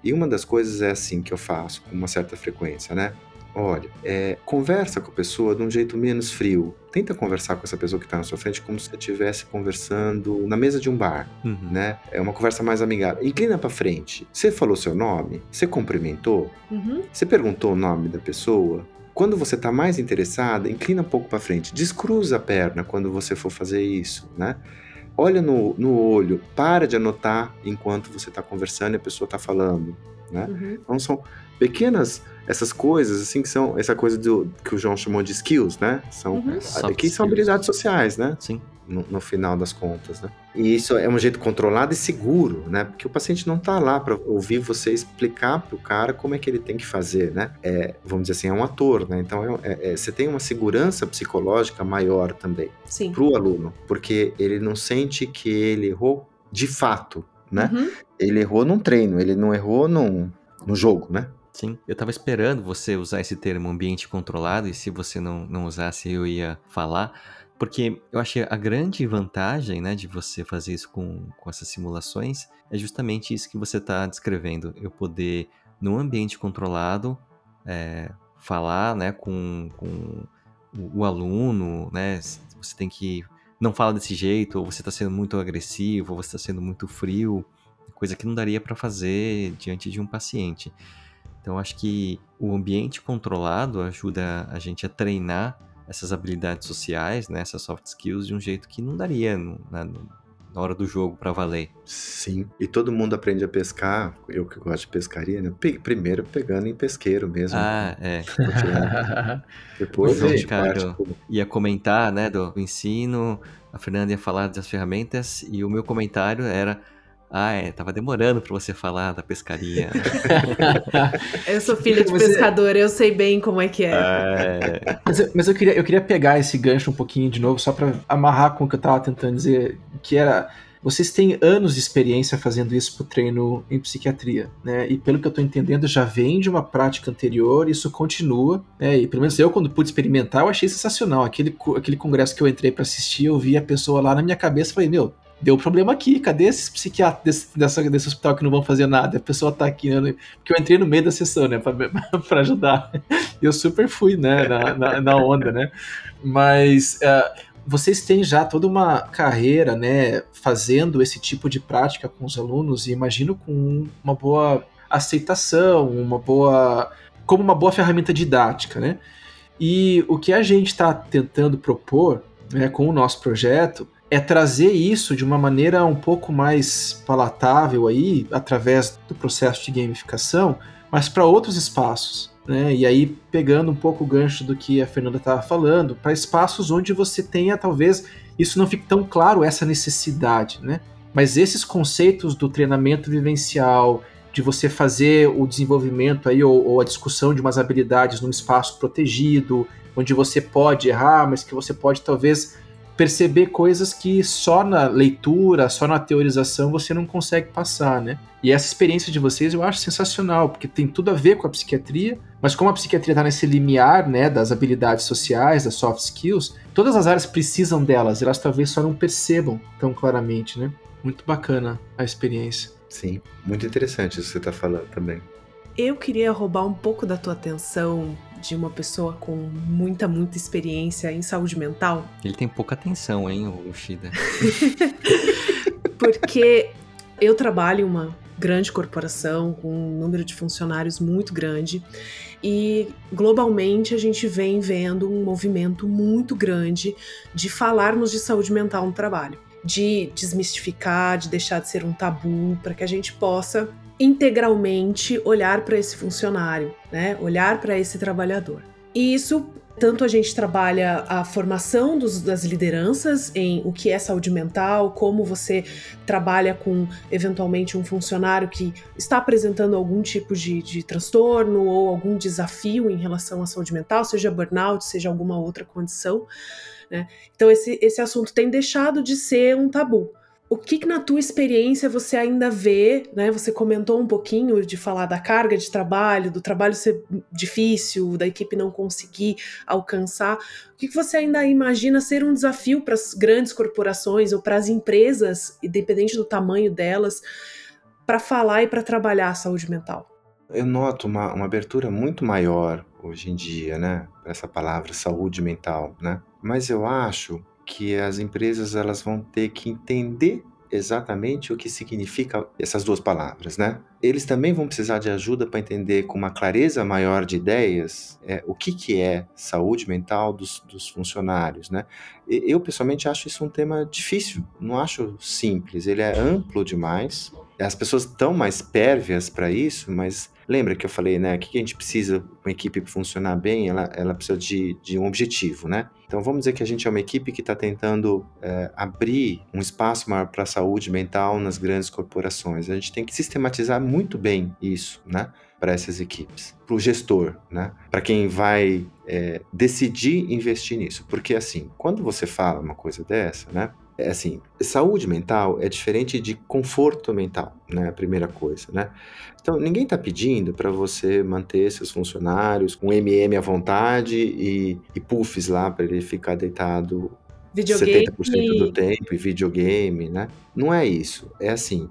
E uma das coisas é assim que eu faço, com uma certa frequência, né? Olha, é, conversa com a pessoa de um jeito menos frio. Tenta conversar com essa pessoa que está na sua frente como se você estivesse conversando na mesa de um bar, Uhum. né? É uma conversa mais amigável. Inclina para frente. Você falou seu nome? Você cumprimentou? Uhum. Você perguntou o nome da pessoa? Quando você está mais interessada, inclina um pouco para frente. Descruza a perna quando você for fazer isso, né? Olha no, no olho. Para de anotar enquanto você está conversando e a pessoa está falando, né? Uhum. Então são pequenas essas coisas assim que são essa coisa do que o João chamou de skills, né? São Uhum. Aqui são skills. habilidades sociais, né? Sim. No, no final das contas, né? E isso é um jeito controlado e seguro, né? Porque o paciente não tá lá para ouvir você explicar pro cara como é que ele tem que fazer, né? É, vamos dizer assim, é um ator, né? Então é- é- é- você tem uma segurança psicológica maior também Sim. pro aluno, porque ele não sente que ele errou de fato, né? Uhum. Ele errou num treino, ele não errou num, no jogo, né? Sim, eu tava esperando você usar esse termo ambiente controlado e se você não, não usasse eu ia falar, porque eu achei a grande vantagem né, de você fazer isso com, com essas simulações é justamente isso que você está descrevendo, eu poder, num ambiente controlado, é, falar né, com, com o, aluno, né, você tem que não fala desse jeito, ou você está sendo muito agressivo, ou você está sendo muito frio, coisa que não daria para fazer diante de um paciente. Então, acho que o ambiente controlado ajuda a gente a treinar essas habilidades sociais, né, essas soft skills, de um jeito que não daria no- na, na hora do jogo para valer. Sim. E todo mundo aprende a pescar, eu que gosto de pescaria, né? Pe- primeiro pegando em pesqueiro mesmo. Ah, é. Depois a gente cara, parte Ia comentar, né, do ensino, a Fernanda ia falar das ferramentas e o meu comentário era. Ah, é, tava demorando pra você falar da pescaria. Eu sou filha de Você- pescador, eu sei bem como é que é. é, Mas, eu- mas eu, queria, eu queria pegar esse gancho um pouquinho de novo, só pra amarrar com o que eu tava tentando dizer, que era. Vocês têm anos de experiência fazendo isso pro treino em psiquiatria, né? E pelo que eu tô entendendo, já vem de uma prática anterior, isso continua, né? E pelo menos eu, quando pude experimentar, eu achei sensacional. Aquele, aquele congresso que eu entrei pra assistir, eu vi a pessoa lá na minha cabeça e falei, meu, deu problema aqui, cadê esses psiquiatras desse, dessa, desse hospital que não vão fazer nada? A pessoa tá aqui, né? porque eu entrei no meio da sessão, né, pra ajudar. Eu super fui, né, na, na, na onda, né? Mas eh, vocês têm já toda uma carreira, né, fazendo esse tipo de prática com os alunos e imagino com uma boa aceitação, uma boa como uma boa ferramenta didática, né? E o que a gente está tentando propor, né, com o nosso projeto é trazer isso de uma maneira um pouco mais palatável aí, através do processo de gamificação, mas para outros espaços. Né? E aí, pegando um pouco o gancho do que a Fernanda estava falando, para espaços onde você tenha, talvez, isso não fique tão claro, essa necessidade. Né? Mas esses conceitos do treinamento vivencial, de você fazer o desenvolvimento aí, ou, ou a discussão de umas habilidades num espaço protegido, onde você pode errar, mas que você pode talvez perceber coisas que só na leitura, só na teorização você não consegue passar, né? E essa experiência de vocês eu acho sensacional, porque tem tudo a ver com a psiquiatria, mas como a psiquiatria está nesse limiar, né, das habilidades sociais, das soft skills, todas as áreas precisam delas, elas talvez só não percebam tão claramente, né? Muito bacana a experiência. Sim, muito interessante isso que você está falando também. Eu queria roubar um pouco da tua atenção de uma pessoa com muita, muita experiência em saúde mental, Ele tem pouca atenção, hein, o Shida. porque eu trabalho em uma grande corporação com um número de funcionários muito grande e globalmente a gente vem vendo um movimento muito grande de falarmos de saúde mental no trabalho, de desmistificar, de deixar de ser um tabu, para que a gente possa integralmente olhar para esse funcionário, né? Olhar para esse trabalhador. E isso tanto a gente trabalha a formação dos, das lideranças em o que é saúde mental, como você trabalha com eventualmente um funcionário que está apresentando algum tipo de, de transtorno ou algum desafio em relação à saúde mental, seja burnout, seja alguma outra condição. Né? Então, esse, esse assunto tem deixado de ser um tabu. O que, que, na tua experiência você ainda vê, né? Você comentou um pouquinho de falar da carga de trabalho, do trabalho ser difícil, da equipe não conseguir alcançar. O que, que você ainda imagina ser um desafio para as grandes corporações ou para as empresas, independente do tamanho delas, para falar e para trabalhar a saúde mental? Eu noto uma, uma abertura muito maior hoje em dia, né? Para essa palavra saúde mental, né? Mas eu acho que as empresas elas vão ter que entender exatamente o que significa essas duas palavras, né? Eles também vão precisar de ajuda para entender com uma clareza maior de ideias é, o que, que é saúde mental dos, dos funcionários, né? Eu pessoalmente acho isso um tema difícil, não acho simples. Ele é amplo demais. As pessoas estão mais pérvias para isso, mas Lembra que eu falei, né? O que a gente precisa uma equipe funcionar bem? Ela, ela precisa de, de um objetivo, né? Então vamos dizer que a gente é uma equipe que está tentando é, abrir um espaço maior para a saúde mental nas grandes corporações. A gente tem que sistematizar muito bem isso, né? Para essas equipes, para o gestor, né? Para quem vai é, decidir investir nisso. Porque assim, quando você fala uma coisa dessa, né? é assim, saúde mental é diferente de conforto mental, né? A primeira coisa, né? Então, ninguém está pedindo para você manter seus funcionários com MM à vontade e, e puffs lá para ele ficar deitado videogame. 70% do tempo e videogame, né? Não é isso. É assim,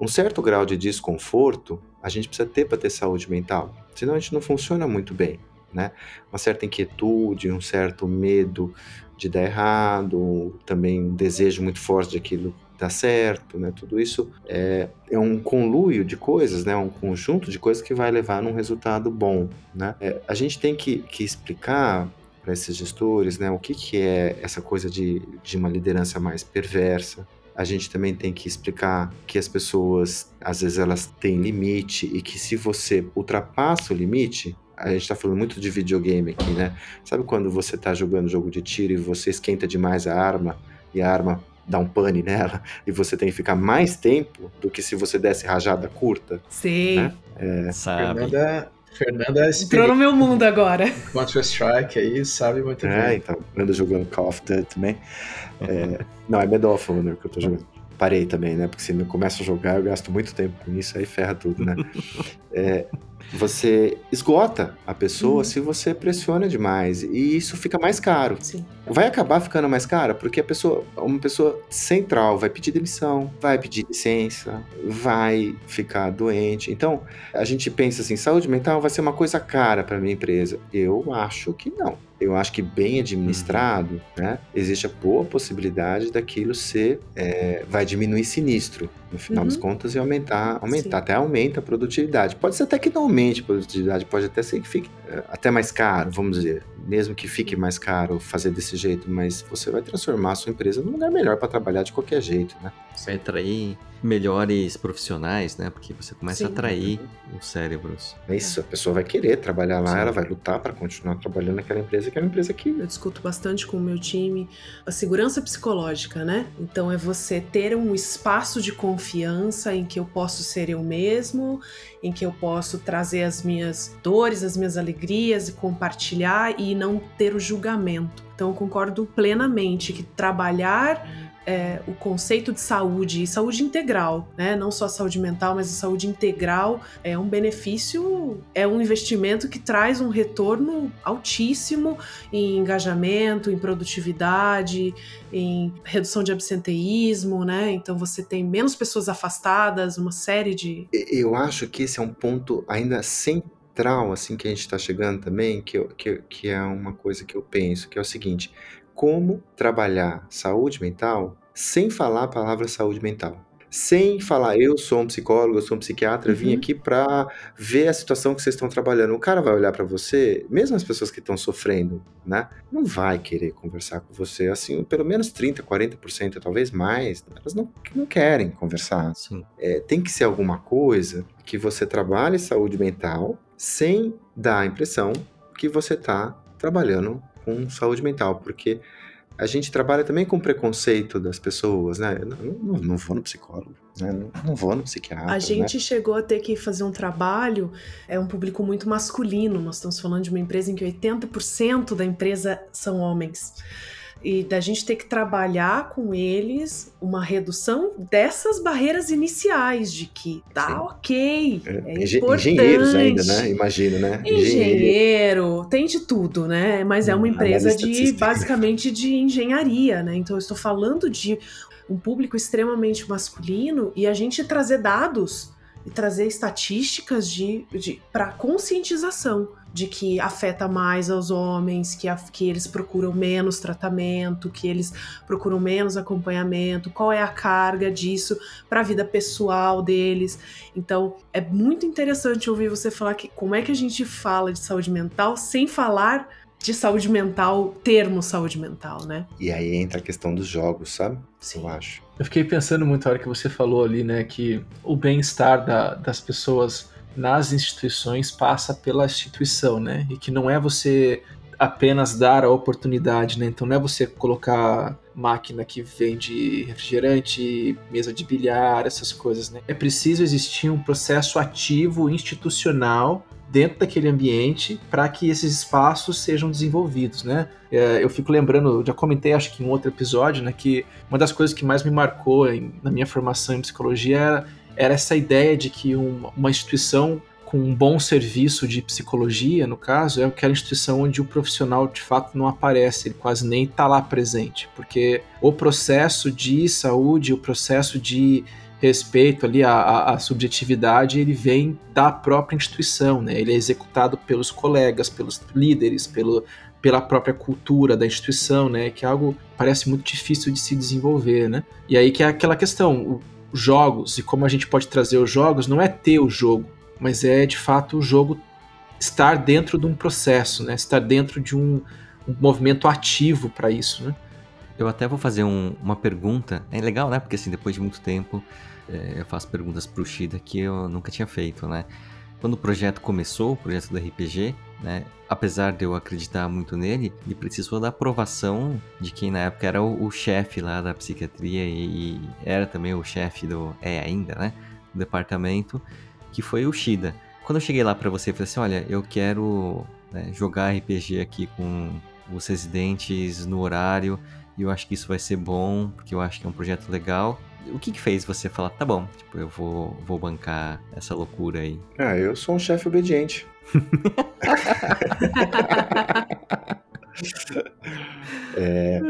um certo grau de desconforto a gente precisa ter para ter saúde mental, senão a gente não funciona muito bem, né? Uma certa inquietude, um certo medo de dar errado, também um desejo muito forte de aquilo dar certo, né? Tudo isso é, é um conluio de coisas, né? Um conjunto de coisas que vai levar num resultado bom, né? É, a gente tem que, que explicar para esses gestores, né? O que, que é essa coisa de, de uma liderança mais perversa, a gente também tem que explicar que as pessoas, às vezes, elas têm limite e que se você ultrapassa o limite, a gente tá falando muito de videogame aqui, né? Sabe quando você tá jogando jogo de tiro e você esquenta demais a arma e a arma dá um pane nela e você tem que ficar mais tempo do que se você desse rajada curta? Sim. Né? É... Sabe. Fernanda, Fernanda é Entrou no meu mundo agora. Counter-Strike aí, sabe muito é, bem. É, então, ando jogando Call of Duty também. É, não, é Medal of Honor que eu tô jogando. Parei também, né? Porque se eu começo a jogar, eu gasto muito tempo com isso, aí ferra tudo, né? é, você esgota a pessoa uhum. se você pressiona demais e isso fica mais caro. Sim. Vai acabar ficando mais caro porque a pessoa, uma pessoa central vai pedir demissão, vai pedir licença, vai ficar doente. Então, a gente pensa assim, saúde mental vai ser uma coisa cara para minha empresa. Eu acho que não eu acho que bem administrado, uhum. né, existe a boa possibilidade daquilo ser, é, vai diminuir sinistro, no final uhum. das contas, e aumentar, aumentar até aumenta a produtividade. Pode ser até que não aumente a produtividade, pode até ser que fique é, até mais caro, vamos dizer, mesmo que fique mais caro fazer desse jeito, mas você vai transformar a sua empresa num lugar melhor para trabalhar de qualquer jeito, né? Vai atrair melhores profissionais, né? Porque você começa Sim. a atrair os cérebros. É isso, a pessoa vai querer trabalhar lá, Sim. ela vai lutar para continuar trabalhando naquela empresa que é uma empresa que. Eu discuto bastante com o meu time a segurança psicológica, né? Então é você ter um espaço de confiança em que eu posso ser eu mesmo, em que eu posso trazer as minhas dores, as minhas alegrias e compartilhar e não ter o julgamento. Então eu concordo plenamente que trabalhar é, o conceito de saúde e saúde integral, né? Não só saúde mental, mas a saúde integral é um benefício, é um investimento que traz um retorno altíssimo em engajamento, em produtividade, em redução de absenteísmo, né? Então você tem menos pessoas afastadas, uma série de. Eu acho que esse é um ponto ainda central, assim, que a gente está chegando também, que, eu, que, que é uma coisa que eu penso, que é o seguinte: como trabalhar saúde mental sem falar a palavra saúde mental. Sem falar, eu sou um psicólogo, eu sou um psiquiatra, uhum. vim aqui para ver a situação que vocês estão trabalhando. O cara vai olhar para você, mesmo as pessoas que estão sofrendo, né? Não vai querer conversar com você. Assim, pelo menos 30%, 40%, talvez mais, elas não, não querem conversar. É, tem que ser alguma coisa que você trabalhe saúde mental sem dar a impressão que você está trabalhando com saúde mental, porque a gente trabalha também com preconceito das pessoas, né? Não, não, não vou no psicólogo, né? não, não, vou no psiquiatra. A gente né? chegou a ter que fazer um trabalho, é um público muito masculino. Nós estamos falando de uma empresa em que 80% da empresa são homens. E da gente ter que trabalhar com eles uma redução dessas barreiras iniciais de que tá Sim. ok, é, é Engen importante. Engenheiros ainda, né? Imagino, né? Engenheiro, tem de tudo, né? Mas é uma empresa de basicamente de engenharia, né? Então eu estou falando de um público extremamente masculino e a gente trazer dados e trazer estatísticas de, de para conscientização de que afeta mais aos homens, que, a, que eles procuram menos tratamento, que eles procuram menos acompanhamento, qual é a carga disso para a vida pessoal deles. Então, é muito interessante ouvir você falar que como é que a gente fala de saúde mental sem falar de saúde mental, termo saúde mental, né? E aí entra a questão dos jogos, sabe? Sim. Eu acho. Eu fiquei pensando muito na hora que você falou ali, né, que o bem-estar da, das pessoas nas instituições passa pela instituição, né? E que não é você apenas dar a oportunidade, né? Então não é você colocar máquina que vende refrigerante, mesa de bilhar, essas coisas, né? É preciso existir um processo ativo institucional dentro daquele ambiente para que esses espaços sejam desenvolvidos, né? É, eu fico lembrando, já comentei acho que em outro episódio, né, que uma das coisas que mais me marcou em, na minha formação em psicologia era, era essa ideia de que uma, uma instituição com um bom serviço de psicologia, no caso, é aquela instituição onde o profissional de fato não aparece, ele quase nem está lá presente, porque o processo de saúde, o processo de respeito ali à, à, subjetividade, ele vem da própria instituição, né? Ele é executado pelos colegas, pelos líderes, pelo, pela própria cultura da instituição, né? Que é algo parece muito difícil de se desenvolver, né? E aí que é aquela questão, os jogos e como a gente pode trazer os jogos não é ter o jogo, mas é de fato o jogo estar dentro de um processo, né? Estar dentro de um, um movimento ativo para isso, né? Eu até vou fazer um, uma pergunta. É legal, né? Porque assim, depois de muito tempo, eu faço perguntas pro Shida que eu nunca tinha feito, né? Quando o projeto começou, o projeto do RPG, né? Apesar de eu acreditar muito nele, ele precisou da aprovação de quem na época era o, o chefe lá da psiquiatria e, e era também o chefe do. É ainda, né? Do departamento, que foi o Shida. Quando eu cheguei lá para você, eu falei assim: olha, eu quero né, jogar RPG aqui com os residentes no horário e eu acho que isso vai ser bom, porque eu acho que é um projeto legal o que, que fez você falar, tá bom, tipo, eu vou, vou bancar essa loucura aí? Ah, eu sou um chefe obediente. é,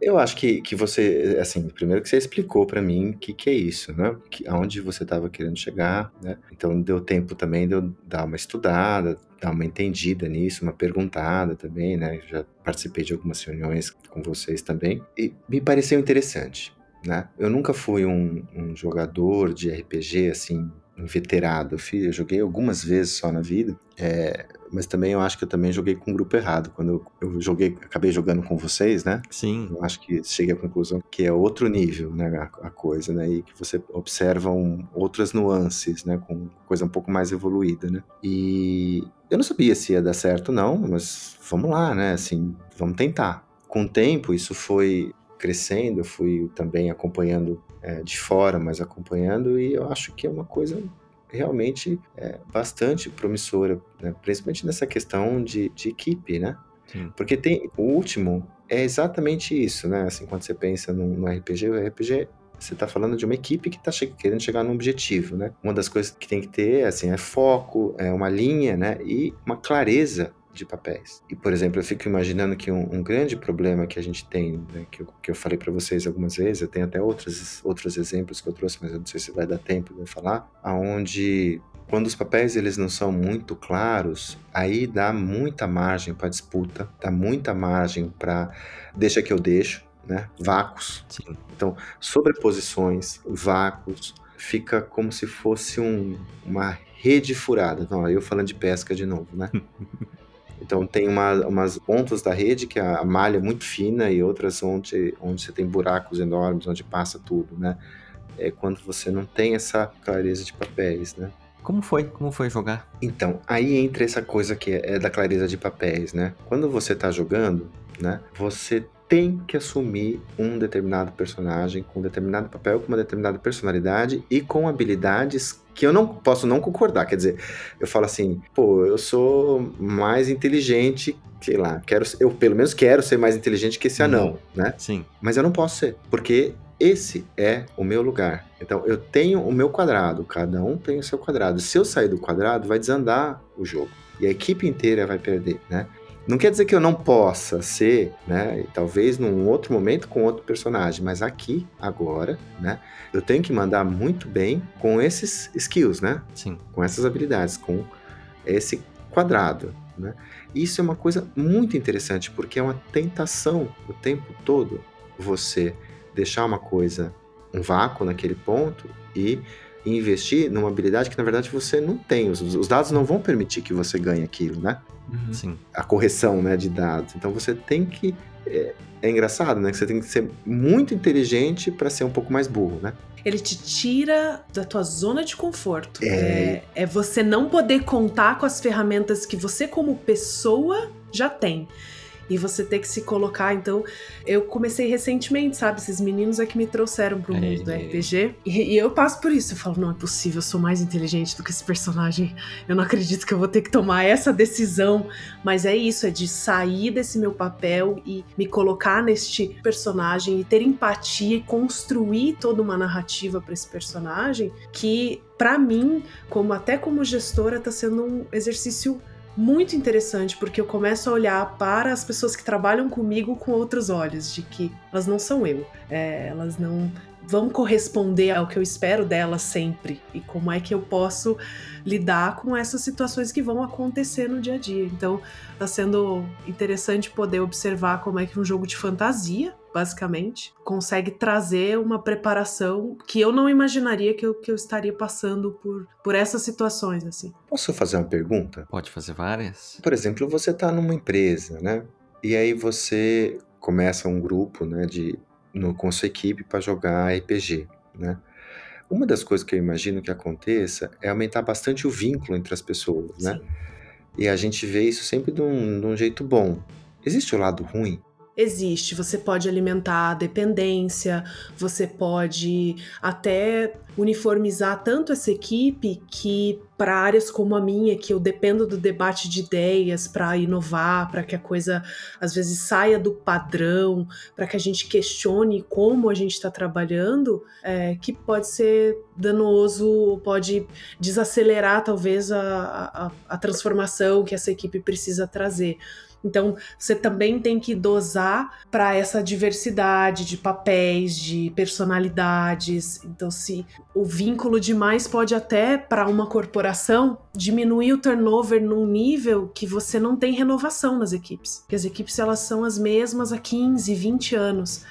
eu acho que, que você, assim, primeiro que você explicou para mim o que, que é isso, né? Que, aonde você estava querendo chegar, né? Então deu tempo também de eu dar uma estudada, dar uma entendida nisso, uma perguntada também, né? Já participei de algumas reuniões com vocês também e me pareceu interessante. Né? Eu nunca fui um, um jogador de RPG assim inveterado. Eu, eu joguei algumas vezes só na vida, é, mas também eu acho que eu também joguei com o grupo errado. Quando eu, eu, joguei, acabei jogando com vocês, né? Sim. Eu acho que cheguei à conclusão que é outro nível, né, a, a coisa, né? E que você observa um, outras nuances, né? Com coisa um pouco mais evoluída, né? E eu não sabia se ia dar certo não, mas vamos lá, né? Assim, vamos tentar. Com o tempo, isso foi crescendo, eu fui também acompanhando é, de fora, mas acompanhando, e eu acho que é uma coisa realmente é, bastante promissora, né? principalmente nessa questão de, de equipe, né? Sim. Porque tem o último é exatamente isso, né? Assim, quando você pensa no, no RPG, o RPG você está falando de uma equipe que está che querendo chegar num objetivo, né? Uma das coisas que tem que ter, assim, é foco, é uma linha, né? E uma clareza de papéis. E, por exemplo, eu fico imaginando que um, um grande problema que a gente tem, né, que, eu, que eu falei para vocês algumas vezes, eu tenho até outros, outros exemplos que eu trouxe, mas eu não sei se vai dar tempo de falar, aonde quando os papéis eles não são muito claros, aí dá muita margem para disputa, dá muita margem para deixa que eu deixo, né? Vácuos. Sim. Então, sobreposições, vácuos, fica como se fosse um, uma rede furada. Não, eu falando de pesca de novo, né? Então tem uma, umas pontas da rede que a malha é muito fina e outras onde, onde você tem buracos enormes, onde passa tudo, né? É quando você não tem essa clareza de papéis, né? Como foi? Como foi jogar? Então, aí entra essa coisa que é, é da clareza de papéis, né? Quando você está jogando, né? Você tem que assumir um determinado personagem com um determinado papel, com uma determinada personalidade e com habilidades que eu não posso não concordar. Quer dizer, eu falo assim, pô, eu sou mais inteligente, sei lá, quero, eu pelo menos quero ser mais inteligente que esse anão, né? Sim. Mas eu não posso ser, porque esse é o meu lugar. Então eu tenho o meu quadrado, cada um tem o seu quadrado. Se eu sair do quadrado, vai desandar o jogo. E a equipe inteira vai perder, né? Não quer dizer que eu não possa ser, né? Talvez num outro momento com outro personagem, mas aqui, agora, né? Eu tenho que mandar muito bem com esses skills, né? Sim. Com essas habilidades, com esse quadrado, né? Isso é uma coisa muito interessante, porque é uma tentação o tempo todo você deixar uma coisa, um vácuo naquele ponto e investir numa habilidade que na verdade você não tem. Os, os dados não vão permitir que você ganhe aquilo, né? Uhum. Sim. A correção né, de dados. Então você tem que. É, é engraçado, né? Que você tem que ser muito inteligente para ser um pouco mais burro, né? Ele te tira da tua zona de conforto. É. É, é você não poder contar com as ferramentas que você, como pessoa, já tem. E você ter que se colocar. Então, eu comecei recentemente, sabe? Esses meninos é que me trouxeram pro mundo do É. RPG. E, e eu passo por isso. Eu falo, não é possível, eu sou mais inteligente do que esse personagem. Eu não acredito que eu vou ter que tomar essa decisão. Mas é isso, é de sair desse meu papel e me colocar neste personagem e ter empatia e construir toda uma narrativa para esse personagem que, pra mim, como até como gestora, tá sendo um exercício muito interessante, porque eu começo a olhar para as pessoas que trabalham comigo com outros olhos, de que elas não são eu, é, elas não vão corresponder ao que eu espero delas sempre, e como é que eu posso lidar com essas situações que vão acontecer no dia a dia. Então, tá sendo interessante poder observar como é que um jogo de fantasia, basicamente, consegue trazer uma preparação que eu não imaginaria que eu, que eu estaria passando por, por essas situações, assim. Posso fazer uma pergunta? Pode fazer várias? Por exemplo, você está numa empresa, né? E aí você começa um grupo, né, de no, com sua equipe para jogar RPG, né? Uma das coisas que eu imagino que aconteça é aumentar bastante o vínculo entre as pessoas, né? E a gente vê isso sempre de um, de um jeito bom. Existe o lado ruim? Existe, você pode alimentar a dependência, você pode até uniformizar tanto essa equipe que para áreas como a minha, que eu dependo do debate de ideias para inovar, para que a coisa às vezes saia do padrão, para que a gente questione como a gente está trabalhando, é, que pode ser danoso, pode desacelerar talvez a, a, a transformação que essa equipe precisa trazer. Então, você também tem que dosar para essa diversidade de papéis, de personalidades. Então, se o vínculo demais pode até para uma corporação diminuir o turnover num nível que você não tem renovação nas equipes. Porque as equipes elas são as mesmas há 15, 20 anos.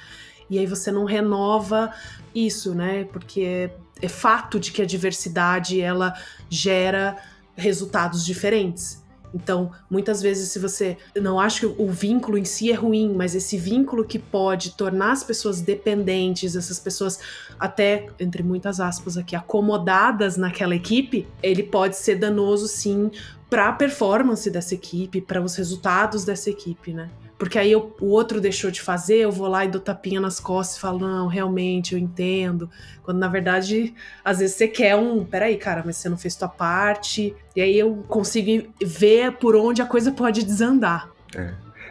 E aí você não renova isso, né? Porque é, é fato de que a diversidade ela gera resultados diferentes. Então, muitas vezes, se você não acha que o vínculo em si é ruim, mas esse vínculo que pode tornar as pessoas dependentes, essas pessoas até, entre muitas aspas aqui, acomodadas naquela equipe, ele pode ser danoso sim para a performance dessa equipe, para os resultados dessa equipe, né? Porque aí eu- o outro deixou de fazer, eu vou lá e dou tapinha nas costas e falo, não, realmente, eu entendo. Quando na verdade, às vezes você quer um, peraí, cara, mas você não fez tua parte. E aí eu consigo ver por onde a coisa pode desandar.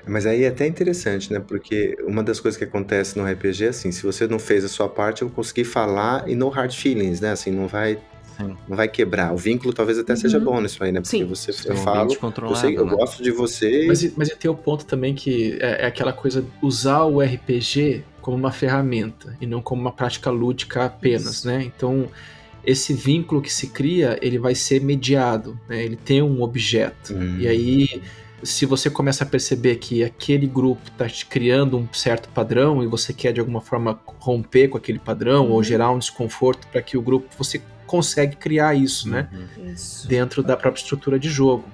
Mas aí é até interessante, né? Porque uma das coisas que acontece no RPG é assim, se você não fez a sua parte, eu consegui falar e no hard feelings, né? Assim, não vai, Sim. não vai quebrar. O vínculo talvez até Uhum. seja bom nisso aí, né? Porque Sim. você É eu falo, eu, sei, eu né? gosto de você. Mas, mas tem o ponto também que é, é aquela coisa usar o RPG como uma ferramenta e não como uma prática lúdica apenas, né? Então esse vínculo que se cria ele vai ser mediado, né? Ele tem um objeto Hum. e aí se você começa a perceber que aquele grupo está te criando um certo padrão e você quer de alguma forma romper com aquele padrão ou Uhum. gerar um desconforto para que o grupo você consegue criar isso, né? Uhum. Isso. dentro da própria estrutura de jogo.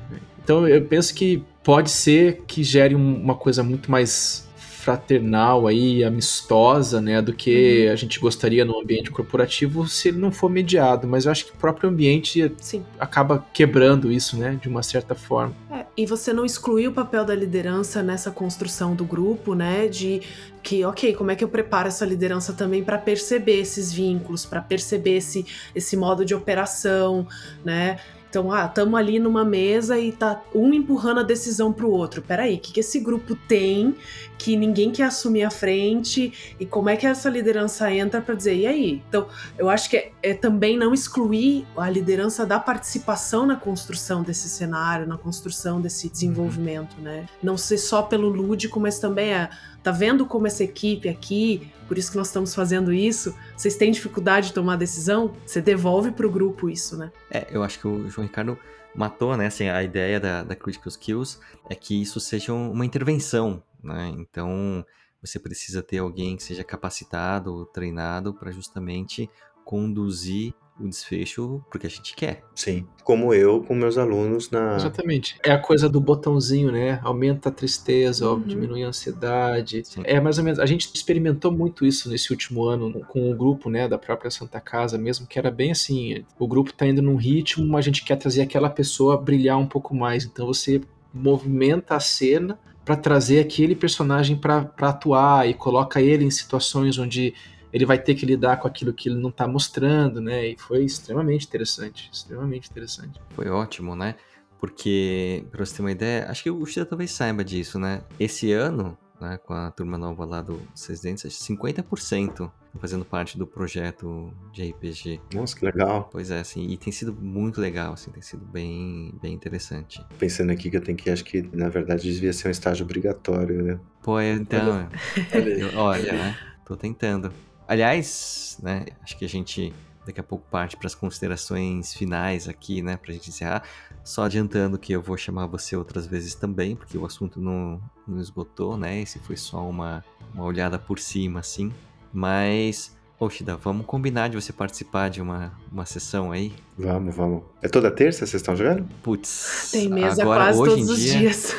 Então eu penso que pode ser que gere um- uma coisa muito mais fraternal aí, amistosa, né, do que Uhum. a gente gostaria no ambiente corporativo se ele não for mediado. Mas eu acho que o próprio ambiente Sim. acaba quebrando isso, né, de uma certa forma. É, e você não excluir o papel da liderança nessa construção do grupo, né? De que, ok, como é que eu preparo essa liderança também para perceber esses vínculos, para perceber esse, esse modo de operação, né? Então, ah, estamos ali numa mesa e tá um empurrando a decisão pro outro. Peraí, o que, que esse grupo tem que ninguém quer assumir a frente? E como é que essa liderança entra para dizer, e aí? Então, eu acho que é, é também não excluir a liderança da participação na construção desse cenário, na construção desse desenvolvimento, né? Não ser só pelo lúdico, mas também é, tá vendo como essa equipe aqui, por isso que nós estamos fazendo isso, vocês têm dificuldade de tomar decisão? Você devolve pro grupo isso, né? É, eu acho que o João Ricardo matou, né? Assim, a ideia da, da Critical Skills é que isso seja um- uma intervenção, né? Então, você precisa ter alguém que seja capacitado, treinado para justamente conduzir o desfecho porque a gente quer. Sim. Como eu com meus alunos na. Exatamente. É a coisa do botãozinho, né? Aumenta a tristeza, ó, Uhum. diminui a ansiedade. Sim. É mais ou menos. A gente experimentou muito isso nesse último ano com o grupo, né, da própria Santa Casa mesmo, que era bem assim. O grupo tá indo num ritmo, mas a gente quer trazer aquela pessoa a brilhar um pouco mais. Então você movimenta a cena para trazer aquele personagem para atuar e coloca ele em situações onde ele vai ter que lidar com aquilo que ele não tá mostrando, né? E foi extremamente interessante, extremamente interessante. Foi ótimo, né? Porque, pra você ter uma ideia, acho que o Shida talvez saiba disso, né? Esse ano, né, com a turma nova lá do Seis Dentes, acho que 50% estão fazendo parte do projeto de RPG. Nossa, que legal. Pois é, assim, e tem sido muito legal, assim, tem sido bem, bem interessante. Pensando aqui que eu tenho que, acho que na verdade devia ser um estágio obrigatório, né? Pô, então, Olha olha, né? Tô tentando. Aliás, né, acho que a gente daqui a pouco parte para as considerações finais aqui, né, pra gente encerrar. Só adiantando que eu vou chamar você outras vezes também, porque o assunto não, não esgotou, né? Esse foi só uma, uma olhada por cima, assim. Mas, Oshida, vamos combinar de você participar de uma, uma sessão aí? Vamos, vamos. É toda terça vocês estão jogando? Putz, Tem mesa agora, quase hoje todos em os dia, dias.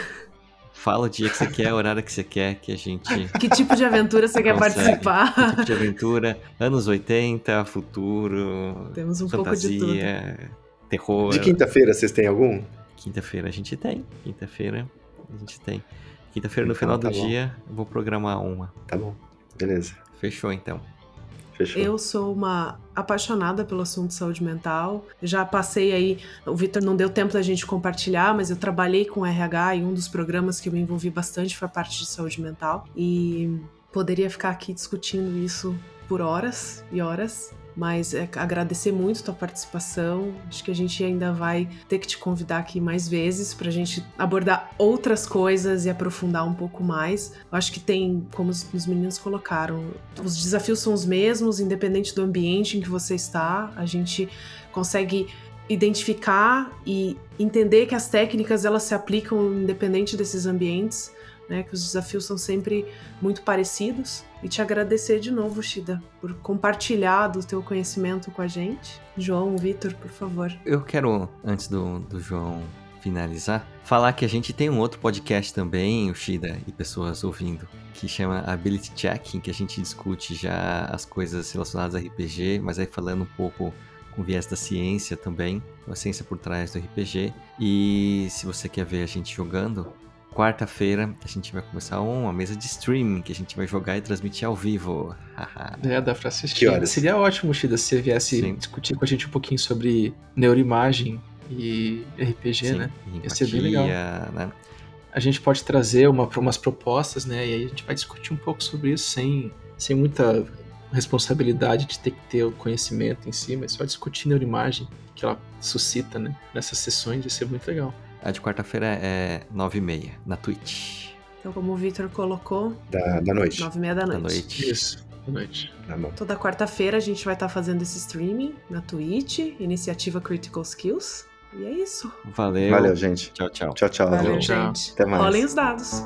Fala o dia que você quer, o horário que você quer, que a gente Que tipo de aventura você quer participar? tipo de aventura, anos 80, futuro, Temos um pouco de tudo. fantasia, terror. De quinta-feira vocês têm algum? Quinta-feira a gente tem. Quinta-feira a gente tem. Quinta-feira no Então, final tá do bom. dia eu vou programar uma. Tá bom. Beleza. Fechou então. Fechou. Eu sou uma apaixonada pelo assunto de saúde mental. Já passei aí, o Vitor não deu tempo da gente compartilhar, mas eu trabalhei com RH e um dos programas que eu me envolvi bastante foi a parte de saúde mental. E poderia ficar aqui discutindo isso por horas e horas. Mas é, agradecer muito tua participação. Acho que a gente ainda vai ter que te convidar aqui mais vezes para a gente abordar outras coisas e aprofundar um pouco mais. Acho que tem, como os, os meninos colocaram, os desafios são os mesmos, independente do ambiente em que você está. A gente consegue identificar e entender que as técnicas elas se aplicam independente desses ambientes, né? Que os desafios são sempre muito parecidos. E te agradecer de novo, Shida, por compartilhar do teu conhecimento com a gente. João, Vitor, por favor. Eu quero, antes do, do João finalizar, falar que a gente tem um outro podcast também, o Shida e pessoas ouvindo, que chama Ability Check, em que a gente discute já as coisas relacionadas a RPG, mas aí falando um pouco com viés da ciência também, a ciência por trás do RPG. E se você quer ver a gente jogando, quarta-feira a gente vai começar uma mesa de streaming que a gente vai jogar e transmitir ao vivo. É, dá pra assistir. Seria ótimo, Shida, se você viesse Sim. discutir com a gente um pouquinho sobre neuroimagem e RPG, Sim, né? e Ia ser bem legal. né? A gente pode trazer uma, umas propostas, né? E aí a gente vai discutir um pouco sobre isso sem, sem muita responsabilidade de ter que ter o conhecimento em si, mas só discutir neuroimagem que ela suscita, né? Nessas sessões, ia ser muito legal. A de quarta-feira é 9h30 na Twitch. Então, como o Vitor colocou, Da, da noite. nove e meia da Da noite. noite. Isso, boa noite. Tá bom. Toda quarta-feira a gente vai estar fazendo esse streaming na Twitch, iniciativa Critical Skills. E é isso. Valeu. Valeu, gente. Tchau, tchau. Tchau, tchau. Valeu, tchau. gente. Até mais. Rolem os dados.